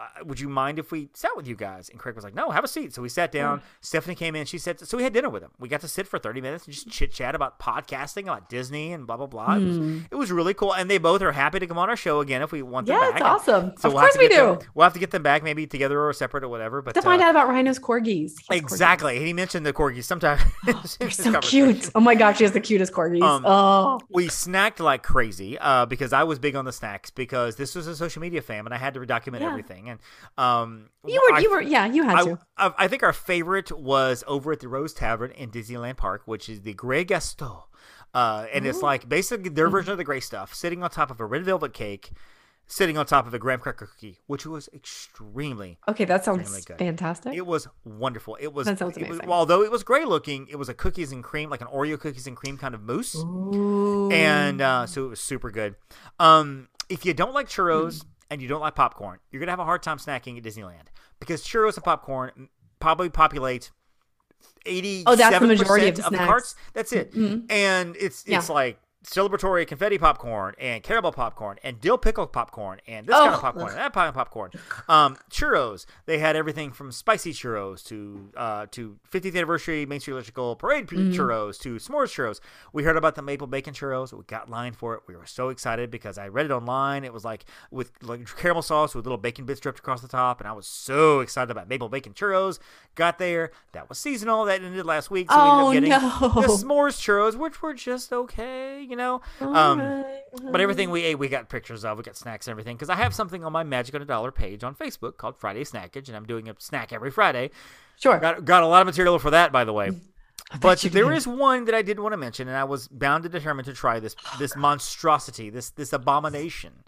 "Uh, Would you mind if we sat with you guys? And Craig was like, "No, have a seat." So we sat down. Stephanie came in. She said, "So we had dinner with them. We got to sit for thirty minutes and just chit chat about podcasting, about Disney, and blah blah blah. It, was, it was really cool. And they both are happy to come on our show again if we want them Yeah, back. it's awesome. So Of we'll course we get them- do. we'll have to get them back, maybe together or separate or whatever. But to find uh, out about Rhino's corgis. Has corgis. exactly, he mentioned the corgis sometime. They're so cute. Oh my gosh, she has the cutest corgis. Um, oh, We snacked like crazy uh, because I was big on the snacks because this was a social media fam and I had to document Yeah. everything. Um, you were, I- you were, yeah, you had I, to. I, I think our favorite was over at the Rose Tavern in Disneyland Park, which is the Grey Gaston. Uh, and it's like basically their Mm-hmm. version of the Grey Stuff, sitting on top of a red velvet cake, sitting on top of a graham cracker cookie, which was extremely Okay, that sounds fantastic. it was wonderful. It was, That sounds was- amazing. although it was gray looking, it was a cookies and cream, like an Oreo cookies and cream kind of mousse, Ooh. and uh, so it was super good. Um, if you don't like churros Hmm. And you don't like popcorn, you're gonna have a hard time snacking at Disneyland because churros and popcorn probably populate eighty. Oh, that's the majority of the the snacks. carts. That's it, Mhm. and it's Yeah. it's like celebratory confetti popcorn and caramel popcorn and dill pickle popcorn and this kind of Oh, popcorn and that kind of popcorn. Um, churros. They had everything from spicy churros to uh, to 50th anniversary Main Street Electrical Parade Mm-hmm. churros to s'mores churros. We heard about the maple bacon churros. We got line for it. We were so excited because I read it online. It was like with like caramel sauce with little bacon bits dripped across the top, and I was so excited about maple bacon churros. Got there. That was seasonal. That ended last week, so Oh, we ended up getting no. the s'mores churros, which were just okay, you know. Um, Alright, but everything we ate, we got pictures of. We got snacks and everything. Because I have something on my Magic on a Dollar page on Facebook called Friday Snackage, and I'm doing a snack every Friday. Sure. Got got a lot of material for that, by the way. But there did. is one that I did want to mention, and I was bound and determined to try this this monstrosity, this this abomination.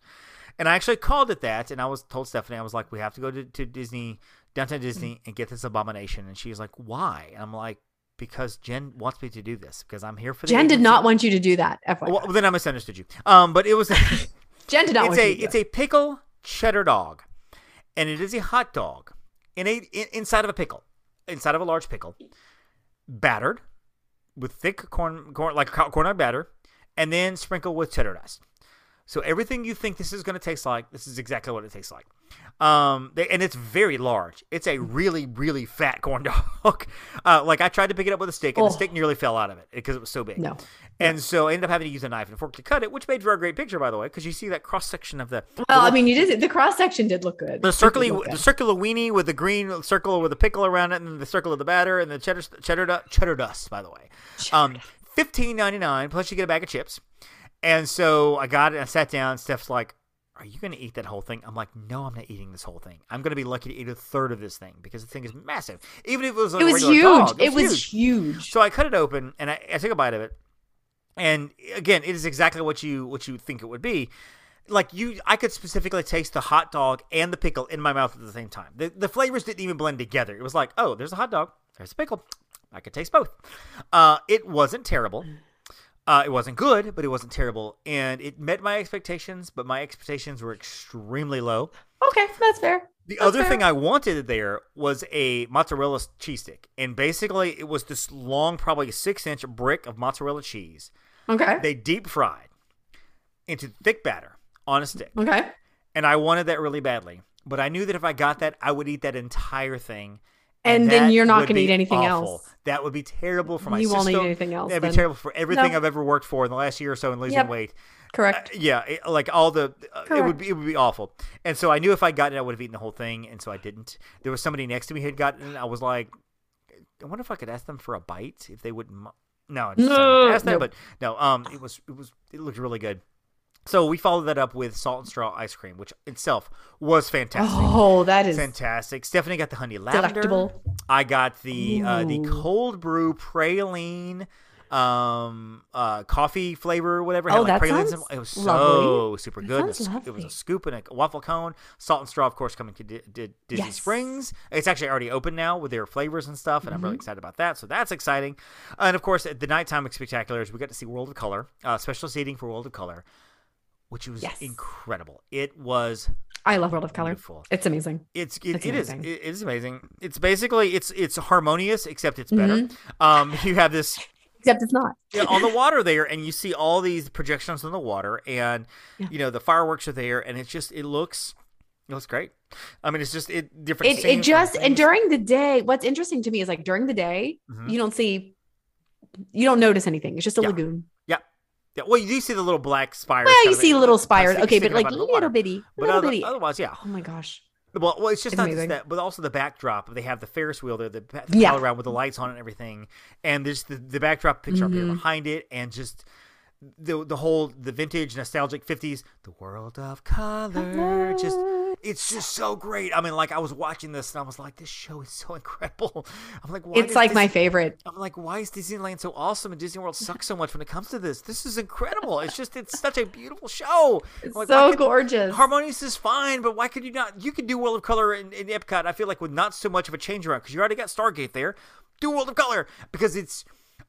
And I actually called it that, and I was told Stephanie, I was like, we have to go to, to Disney, downtown Disney, and get this abomination. And she's like, why? And I'm like, because Jen wants me to do this because I'm here for the Jen did not want you to do that. FYI. Well, then I misunderstood you. Um, but it was Jen did not it's want a you to do it's a pickle cheddar dog, and it is a hot dog in a in, inside of a pickle, inside of a large pickle, battered with thick corn corn like co- corn dog batter, and then sprinkled with cheddar dust. So everything you think this is going to taste like, this is exactly what it tastes like. Um, they, and it's very large. It's a really, really fat corn dog. uh, like I tried to pick it up with a stick, and the Oh. stick nearly fell out of it because it was so big. No. And so I ended up having to use a knife and fork to cut it, which made for a great picture, by the way, because you see that cross section of the Well, I mean, you did. The cross section did look good. the It circular the circular weenie with the green circle with the pickle around it, and the circle of the batter, and the cheddar cheddar cheddar dust. By the way, um, fifteen ninety nine plus you get a bag of chips. And so I got it. I sat down. Steph's like, "Are you going to eat that whole thing?" I'm like, "No, I'm not eating this whole thing. I'm going to be lucky to eat a third of this thing because the thing is massive. Even if it was like It was huge. dog, It was huge. so I cut it open and I, I took a bite of it, and again, it is exactly what you what you think it would be. Like you, I could specifically taste the hot dog and the pickle in my mouth at the same time. The the flavors didn't even blend together. It was like, oh, there's a hot dog, there's a pickle, I could taste both. Uh, it wasn't terrible. Uh, it wasn't good, but it wasn't terrible, and it met my expectations. But my expectations were extremely low. Okay, that's fair. The That's other fair. thing I wanted there was a mozzarella cheese stick, and basically it was this long, probably six inch brick of mozzarella cheese. Okay. They deep fried into thick batter on a stick, okay. and I wanted that really badly. But I knew that if I got that, I would eat that entire thing. And then you're not gonna eat anything awful. else. That would be terrible for my You won't eat system. anything else, That'd be terrible for everything No. I've ever worked for in the last year or so in losing Yep. weight. Correct. Uh, yeah, it, like all the uh, it would be it would be awful. And so I knew if I got it, I would have eaten the whole thing, and so I didn't. There was somebody next to me who had gotten it. I was like, I wonder if I could ask them for a bite if they wouldn't. No, I just No, asked that, nope. but no. Um, it was it was it looked really good. So we followed that up with salt and straw ice cream, which itself was fantastic. Oh, that is Fantastic. Stephanie got the honey lavender. Delectable. I got the uh, the cold brew praline um uh coffee flavor or whatever It Oh, had, like, that sounds it was lovely. so super That good sounds it was a scoop and a waffle cone salt and straw of course coming to Di- Di- disney Yes. springs it's actually already open now with their flavors and stuff and i'm Mm-hmm. really excited about that so that's exciting and of course at the nighttime spectaculars we got to see world of color uh, special seating for world of color which was Yes. incredible it was I love World of Color. It's amazing. it's it, It's it is amazing. it, it is amazing. It's basically it's it's harmonious except it's better. Mm-hmm. Um, you have this Except it's not. yeah, on the water there, and you see all these projections on the water, and Yeah. you know the fireworks are there, and it's just it looks it looks great. I mean, it's just it different. It, it just and during the day, what's interesting to me is like during the day, Mhm. you don't see, you don't notice anything. It's just a Yeah. lagoon. Yeah, well, you do see the little black spires. Well, you see little spires. Okay, but like little water. bitty, But little other, bitty. otherwise, yeah. Oh my gosh. Well, well, it's just It's not just amazing. that, but also the backdrop. They have the Ferris wheel there, the, the Yeah. around with the lights on it and everything, and there's the, the backdrop picture up here Mhm. behind it, and just the the whole the vintage nostalgic '50s, the world of color. Just it's just so great. I mean, like I was watching this and I was like, this show is so incredible. I'm like, why It's like my favorite. I'm like, why is Disneyland so awesome and Disney World sucks so much when it comes to this? This is incredible. It's just it's such a beautiful show. It's Like, so could- gorgeous. Harmonious is fine, but why could you not? You could do World of Color in, in Epcot. I feel like with not so much of a change around because you already got Stargate there. Do World of Color because it's.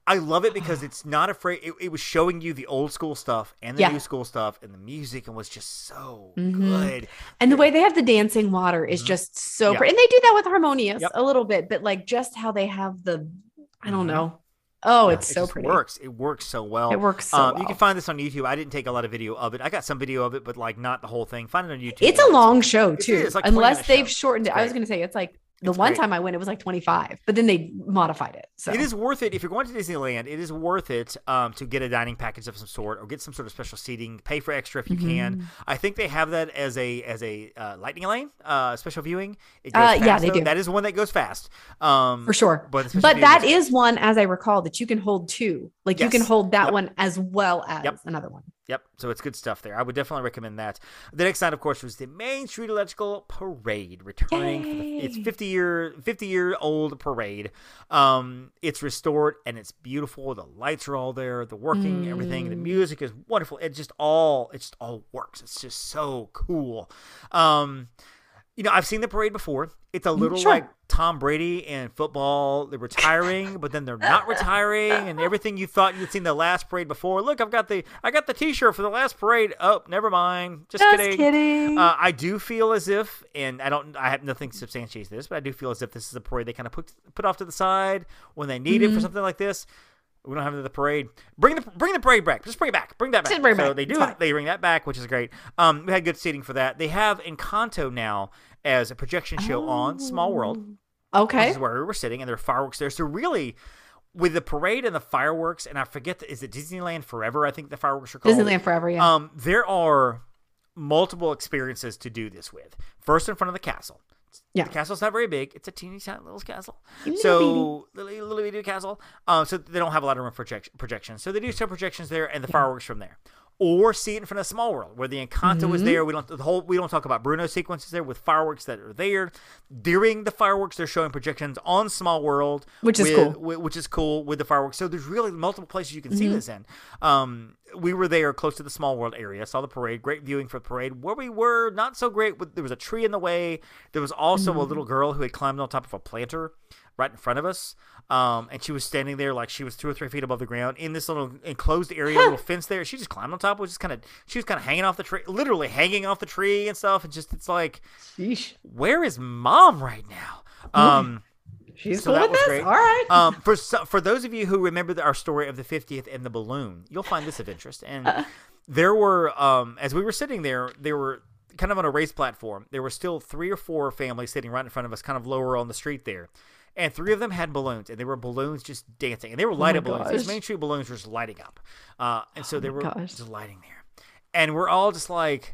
I love it because it's not afraid. It, it was showing you the old school stuff and the Yeah. new school stuff, and the music, and was just so Mhm. good. And the way they have the dancing water is Mhm. just so Yeah. And they do that with Harmonious Yep. a little bit, but like just how they have the, I don't Mhm. know. Oh, Yeah, it's it so pretty. works. It works so well. It works so um, You can find this on YouTube. I didn't take a lot of video of it. I got some video of it, but like not the whole thing. Find it on YouTube. It's a long show too. like Unless they've show. shortened it. I was going to say it's like the It's one great. time I went, it was like 25, but then they modified it. So It is worth it if you're going to Disneyland. It is worth it um, to get a dining package of some sort or get some sort of special seating. Pay for extra if you Mm-hmm. can. I think they have that as a as a uh, lightning lane uh, special viewing. Uh, yeah, they though. do. That is one that goes fast. Um, for sure. But, But that is one, as I recall, that you can hold two. Like you can hold that Yep. one as well as Yep. another one. Yep. So it's good stuff there. I would definitely recommend that. The next night, of course, was the Main Street Electrical Parade, returning for the, its 50 year 50 year old parade. Um, it's restored and it's beautiful. The lights are all there, the working, everything. The Mm. music is wonderful. It just all it just all works. It's just so cool. Um, you know, I've seen the parade before. It's a little Mm, sure. like Tom Brady and football. They're retiring, but then they're not retiring, and everything you thought you'd seen the last parade before. Look, I've got the I got the T-shirt for the last parade. Oh, never mind. Just, Just kidding. kidding. Uh, I do feel as if, and I don't, I have nothing substantiated to substantiate this, but I do feel as if this is a parade they kind of put put off to the side when they need it Mm-hmm. for something like this. We don't have the parade. Bring the bring the parade back. Just bring it back. Bring that back. Bring so back. they do. They bring that back, which is great. Um, we had good seating for that. They have Encanto now as a projection show on Small World, Okay, this is where we were sitting, and there are fireworks there. So really. With the parade and the fireworks, and I forget, the, is it Disneyland Forever? I think the fireworks are called. Disneyland Forever. Yeah. Um, there are multiple experiences to do this with. First, in front of the castle. Yeah. The castle's not very big. It's a teeny tiny little castle. Little so little, little bitty castle. Um, so they don't have a lot of room for project- projections. So they do some projections there and the fireworks from there. Or see it in front of Small World, where the Encanto Mm-hmm. is there. We don't the whole we don't talk about Bruno sequences there with fireworks that are there. During the fireworks, they're showing projections on Small World, Which is with- cool. wi- which is cool with the fireworks. So there's really multiple places you can see Mm-hmm. this in. Um, we were there close to the Small World area, saw the parade. Great viewing for the parade. Where we were, not so great. With, there was a tree in the way. There was also Mm-hmm. a little girl who had climbed on top of a planter. right in front of us. Um, and she was standing there like she was two or three feet above the ground in this little enclosed area, little fence there. She just climbed on top, was just kind of she was kind of hanging off the tree, literally hanging off the tree and stuff. And just it's like, Sheesh. where is mom right now? Um, She's So cool that with was this. great. All right. um, for for those of you who remember the, our story of the 50th and the balloon, you'll find this of interest. And there were, um, as we were sitting there, there were kind of on a raised platform. There were still three or four families sitting right in front of us, kind of lower on the street there. And three of them had balloons, and they were balloons just dancing, and they were light Oh balloons. These. Main Street balloons were just lighting up, uh, and so Oh they were gosh. just lighting there. And we're all just like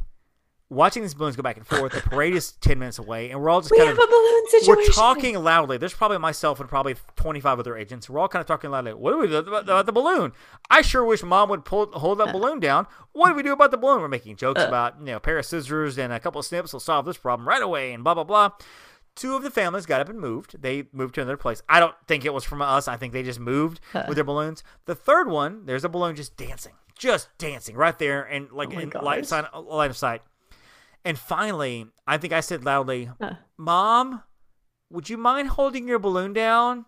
watching these balloons go back and forth. The parade is ten minutes away, and we're all just we kind have of a balloon situation. we're talking loudly. There's probably myself and probably 25 other agents. We're all kind of talking loudly. What do we do about, about the balloon? I sure wish mom would pull hold that uh. balloon down. What do we do about the balloon? We're making jokes uh. about, you know, a pair of scissors and a couple of snips will solve this problem right away and blah, blah, blah. Two of the families got up and moved. They moved to another place. I don't think it was from us. I think they just moved with their balloons. The third one, there's a balloon just dancing, just dancing right there and like Oh in light, sign, line of sight. And finally, I think I said loudly, Huh. Mom, would you mind holding your balloon down?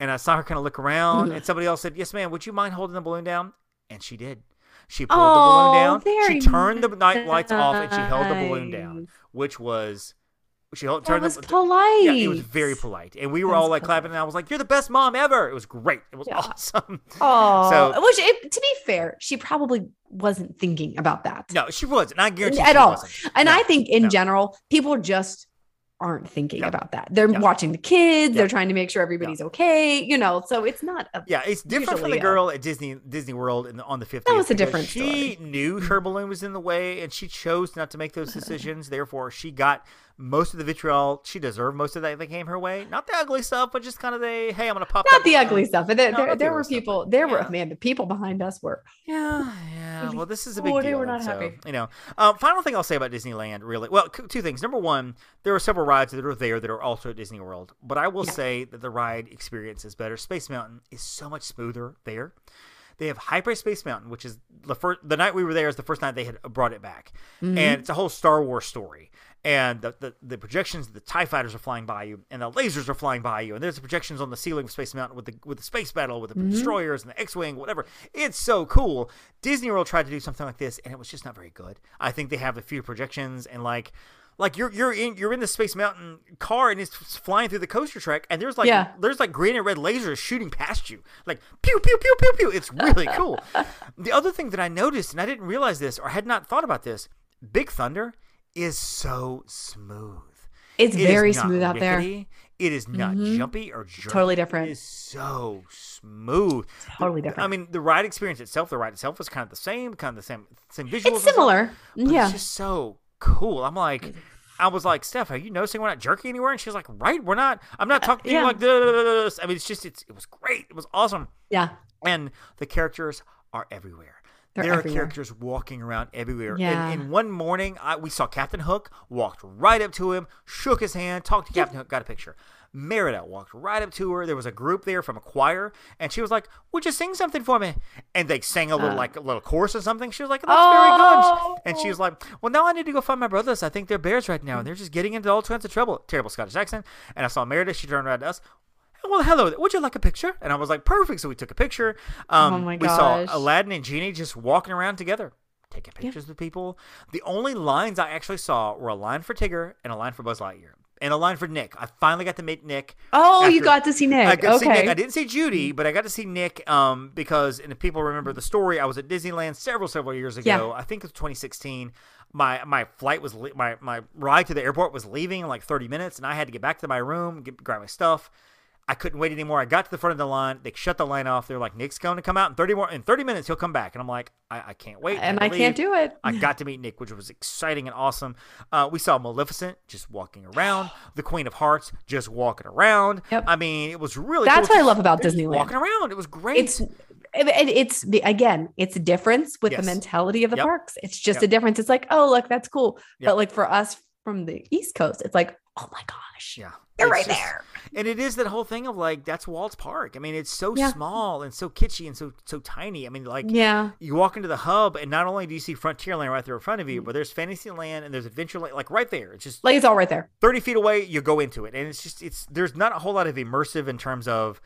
And I saw her kind of look around, mm-hmm. and somebody else said, Yes, ma'am, would you mind holding the balloon down? And she did. She pulled the Oh, balloon down. She turned the night lights off and she held the balloon down, which was. She held, That turned was the, polite. Yeah, it was very polite. And we were all like clapping, and I was like, You're the best mom ever. It was great. It was Yeah. awesome. Oh, So- which it, to be fair, she probably wasn't thinking about that No, she wasn't. I guarantee at all. wasn't. And No, I think in no. general, people just aren't thinking Yeah. about that. They're watching the kids. They're trying to make sure everybody's okay. You know, so it's not. A, Yeah, it's different from the girl at Disney Disney World in the, on the 50th. That was a different She story. knew her balloon was in the way, and she chose not to make those decisions. Therefore, she got most of the vitriol. She deserved most of that that came her way. Not the ugly stuff, but just kind of the hey, I'm gonna pop. Not the balloon." ugly stuff, but there, No, there, there were stuff, people. There were yeah. man, the people behind us were. Yeah, yeah. Well, this is a big Oh, deal. they were not so, happy. You know, um, final thing I'll say about Disneyland, really. Well, two things. Number one, there are several rides that are there that are also at Disney World, but I will Yeah. say that the ride experience is better. Space Mountain is so much smoother there. They have Hyperspace Space Mountain, which is the first. The night we were there is the first night they had brought it back, Mm-hmm. and it's a whole Star Wars story. And the, the the projections, the Tie Fighters are flying by you, and the lasers are flying by you, and there's the projections on the ceiling of Space Mountain with the with the space battle, with the Mm-hmm. destroyers and the X-wing, whatever. It's so cool. Disney World tried to do something like this, and it was just not very good. I think they have a few projections and like. Like you're you're in you're in the Space Mountain car and it's flying through the coaster track and there's like Yeah. there's like green and red lasers shooting past you like pew pew pew pew pew it's really cool the other thing that i noticed and i didn't realize this or had not thought about this big thunder is so smooth It's It very smooth out there. it is not Mhm. jumpy or jerky. Totally different. it is so smooth Totally different. i mean the ride experience itself the ride itself was kind of the same kind of the same same visuals it's similar. Yeah. it's just so cool i'm like I was like, Steph, are you noticing we're not jerky anywhere? And she's like, right, we're not. I'm not talking to you Uh, yeah. like this. I mean, it's just, it's, it was great. It was awesome yeah. and the characters are everywhere. They're there are characters walking around everywhere. Yeah. And, and one morning, I, we saw Captain Hook, walked right up to him, shook his hand, talked to Captain Hook, got a picture. Merida walked right up to her. There was a group there from a choir, and she was like, "Would you sing something for me?" And they sang a little uh. like a little chorus or something. She was like, "That's very good." And she was oh. like, "Well, now I need to go find my brothers. I think they're bears right now, and they're just getting into all kinds of trouble." Terrible Scottish accent. And I saw Merida. She turned around to us. Well, hello. Would you like a picture? And I was like, perfect. So we took a picture. Um, Oh my gosh. We saw. Aladdin and Genie just walking around together, taking pictures with people. The only lines I actually saw were a line for Tigger and a line for Buzz Lightyear. And a line for Nick. I finally got to meet Nick. Oh, you got to see Nick. I got to see okay. Nick. I didn't see Judy, but I got to see Nick um, because, and if people remember the story, I was at Disneyland several, several years ago. Yeah. I think it was 2016. My my flight was le- my my ride to the airport was leaving in like 30 minutes, and I had to get back to my room, get, grab my stuff. I couldn't wait anymore. I got to the front of the line. They shut the line off. They're like, Nick's going to come out in 30 more in 30 minutes. He'll come back, and I'm like, I, I can't wait. and had I can't do it. I got to meet Nick, which was exciting and awesome. Uh, we saw Maleficent just walking around, the Queen of Hearts just walking around. Yep. I mean, it was really That's cool. what I love about Disneyland. Walking around, it was great. It's it, it's the- again, it's a difference with Yes. the mentality of the Yep. parks. It's just Yep. a difference. It's like, oh, look, that's cool. But like for us from the East Coast, it's like, oh my gosh, Yeah. they're It's right just- there. And it is that whole thing of like that's Walt's Park. I mean, it's so Yeah. small and so kitschy and so so tiny. I mean, like Yeah, you walk into the hub and not only do you see Frontierland right there in front of Mm. you, but there's Fantasyland and there's Adventureland like right there. It's just like it's all right there. 30 feet away, you go into it. And it's just it's there's not a whole lot of immersive in terms of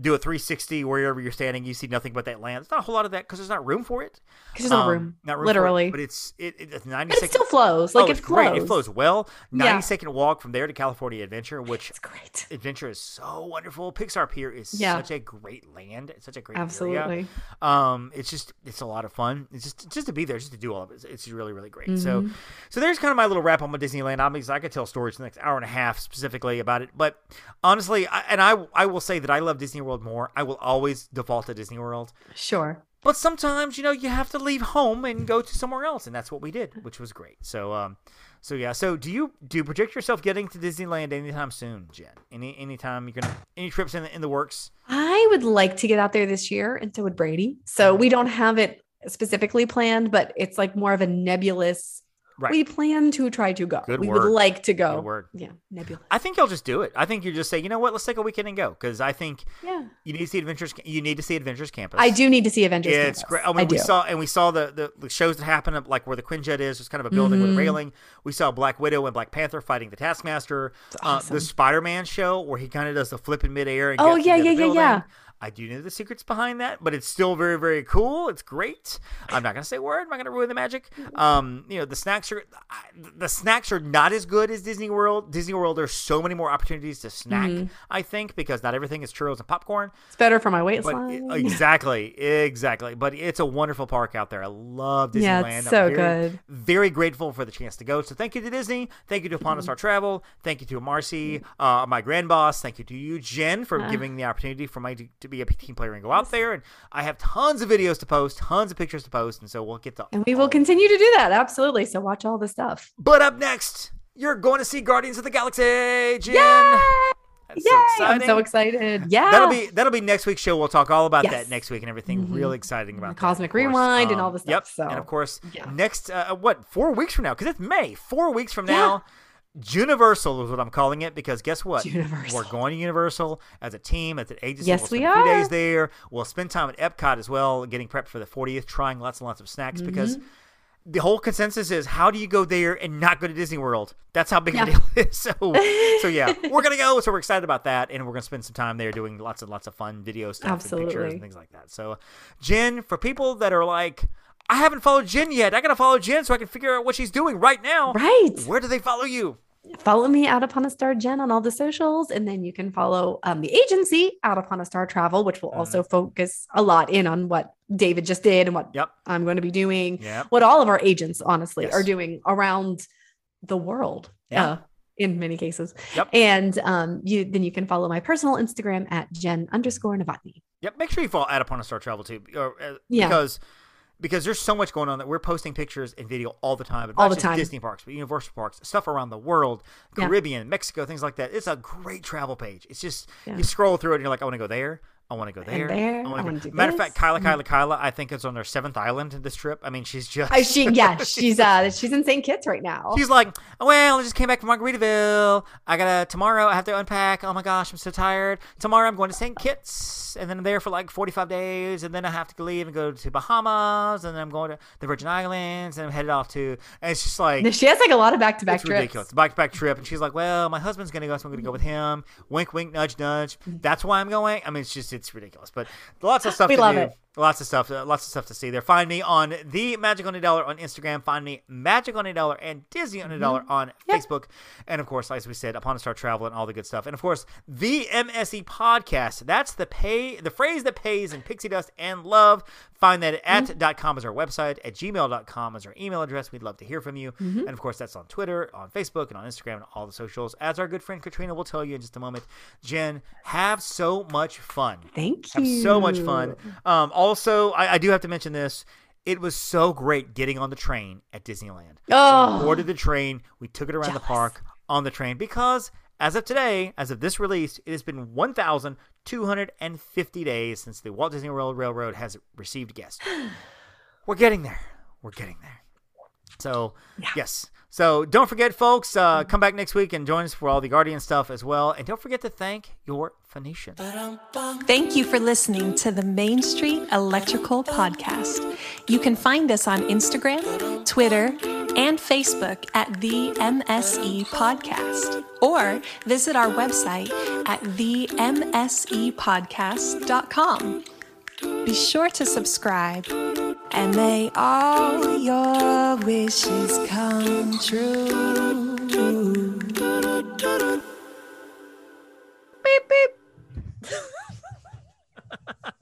do a 360 wherever you're standing, you see nothing but that land. It's not a whole lot of that because there's not room for it. Because there's no Um, room, not room for it, literally. but it's it, it, it's 90 But it still flows. Like oh, it it's flows. great. It flows well. 90 Yeah. second walk from there to California Adventure, which It's great. Adventure is so wonderful. Pixar Pier is Yeah. such a great land. It's such a great area. Absolutely. Um, it's just it's a lot of fun. It's just just to be there, just to do all of it. It's really really great. So Mm-hmm. so there's kind of my little wrap on my Disneyland. Obviously, I could tell stories the next hour and a half specifically about it. But honestly, I, and I I will say that I love Disney World more. I will always default to Disney World. Sure. But sometimes, you know, you have to leave home and go to somewhere else, and that's what we did, which was great. So, um, so yeah. So, do you do you project yourself getting to Disneyland anytime soon, Jen? Any anytime you're gonna any trips in the in the works? I would like to get out there this year, and so would Brady. So we don't have it specifically planned, but it's like more of a nebulous. Right. We plan to try to go. Good we word. would like to go. Good word. Yeah, nebulous. I think you'll just do it. I think you just say, you know what, let's take a weekend and go, because I think yeah, you need to see Adventures. You need to see Avengers Campus. I do need to see Avengers. It's Campus. great. I mean, we do. saw and we saw the, the, shows that happen up like where the Quinjet is, just kind of a building with a Mhm. railing. We saw Black Widow and Black Panther fighting the Taskmaster. awesome. Uh, the Spider-Man show where he kind of does the flip in midair. And Oh, yeah, yeah, yeah, yeah. I do know the secrets behind that, but it's still very, very cool. It's great. I'm not gonna say a word. I'm not gonna ruin the magic. Um, you know, the snacks are the snacks are not as good as Disney World. Disney World, there's so many more opportunities to snack. Mm-hmm. I think because not everything is churros and popcorn. It's better for my waistline. it- exactly, exactly. But it's a wonderful park out there. I love Disneyland. Yeah, it's so very, good. Very grateful for the chance to go. So thank you to Disney. Thank you to Upon Mm-hmm. Star Travel. Thank you to Marcy, uh, my grand boss. Thank you to you, Jen, for Uh. giving the opportunity for to, to be a team player and go out there. And I have tons of videos to post, tons of pictures to post, and so we'll get to. and we will continue to do that. Absolutely. So watch all the stuff. But up next, you're going to see Guardians of the Galaxy, Jen. That's Yay! so I'm so excited. Yeah. That'll be that'll be next week's show. We'll talk all about Yes. that next week and everything. Mhm. Really exciting about Cosmic. Rewind and all Um, the stuff, Yep, so, and of course, yeah. next uh, what four weeks from now? Because it's May. Four weeks from Yeah. now, Universal is what I'm calling it. Because guess what? Universal. We're going to Universal as a team, as an agency. Yes, we'll we spend a few are. days there. We'll spend time at Epcot as well, getting prepped for the 40th, trying lots and lots of snacks because. Mm-hmm. The whole consensus is how do you go there and not go to Disney World? That's how big Yeah. a deal it is. So, so yeah, we're gonna go. So we're excited about that, and we're gonna spend some time there doing lots and lots of fun video stuff and pictures Absolutely. and things like that. So, Jen, for people that are like, I haven't followed Jen yet. I gotta follow Jen so I can figure out what she's doing right now. Right. Where do they follow you? follow me out upon a star jen on all the socials and then you can follow um, the agency out upon a star travel which will Mm-hmm. also focus a lot in on what david just did and what Yep. i'm going to be doing Yep. what all of our agents honestly Yes. are doing around the world Yeah. uh, in many cases Yep. and um, you then you can follow my personal instagram at jen underscore novotny Yep. Make sure you follow at Upon a Star Travel too, or, uh, Yeah. because because there's so much going on that we're posting pictures and video all the time. All not the just time. Disney parks, but Universal parks, stuff around the world, Yeah. Caribbean, Mexico, things like that. It's a great travel page. It's just Yeah. you scroll through it and you're like, I want to go there. I want to go there. there, I wanna do Matter of fact, Kyla, Kyla, Kyla, I think is on their seventh island in this trip. I mean, she's just. Oh, she yeah she's uh she's in st kitts right now She's like, oh, well, I just came back from Margaritaville. I gotta tomorrow. I have to unpack. Oh my gosh, I'm so tired. Tomorrow I'm going to St. Kitts, and then I'm there for like 45 days, and then I have to leave and go to Bahamas, and then I'm going to the Virgin Islands, and I'm headed off to. And it's just like she has like a lot of back-to-back trips ridiculous. Back to back trip, and she's like, "Well, my husband's gonna go, so I'm gonna go with him." Wink, wink, nudge, nudge. That's why I'm going. I mean, it's just it's ridiculous, but lots of stuff We to love do. it. Lots of stuff, uh, lots of stuff to see there. Find me on the Magic on a Dollar on Instagram. Find me Magic on a Dollar and Disney on a Dollar on Facebook, and of course, as we said, Upon a Star Travel and all the good stuff. And of course, the MSE podcast. That's the pay, the phrase that pays in pixie dust and love. Find that at dot .com is our website. At gmail.com is our email address. We'd love to hear from you. And of course, that's on Twitter, on Facebook, and on Instagram, and all the socials. As our good friend Katrina will tell you in just a moment. Jen, have so much fun thank have you so much fun. Um, also, I, I do have to mention this. It was so great getting on the train at Disneyland. Oh. We boarded the train. We took it around the park on the train because, as of today, as of this release, it has been 1,250 days since the Walt Disney World Railroad has received guests. We're getting there. We're getting there. So, yes. So don't forget, folks, uh, come back next week and join us for all the Guardian stuff as well. And don't forget to thank your Phoenician. Thank you for listening to the Main Street Electrical Podcast. You can find us on Instagram, Twitter, and Facebook at the MSE Podcast, or visit our website at themsepodcast.com. Be sure to subscribe and may all your wishes come true. Beep, beep.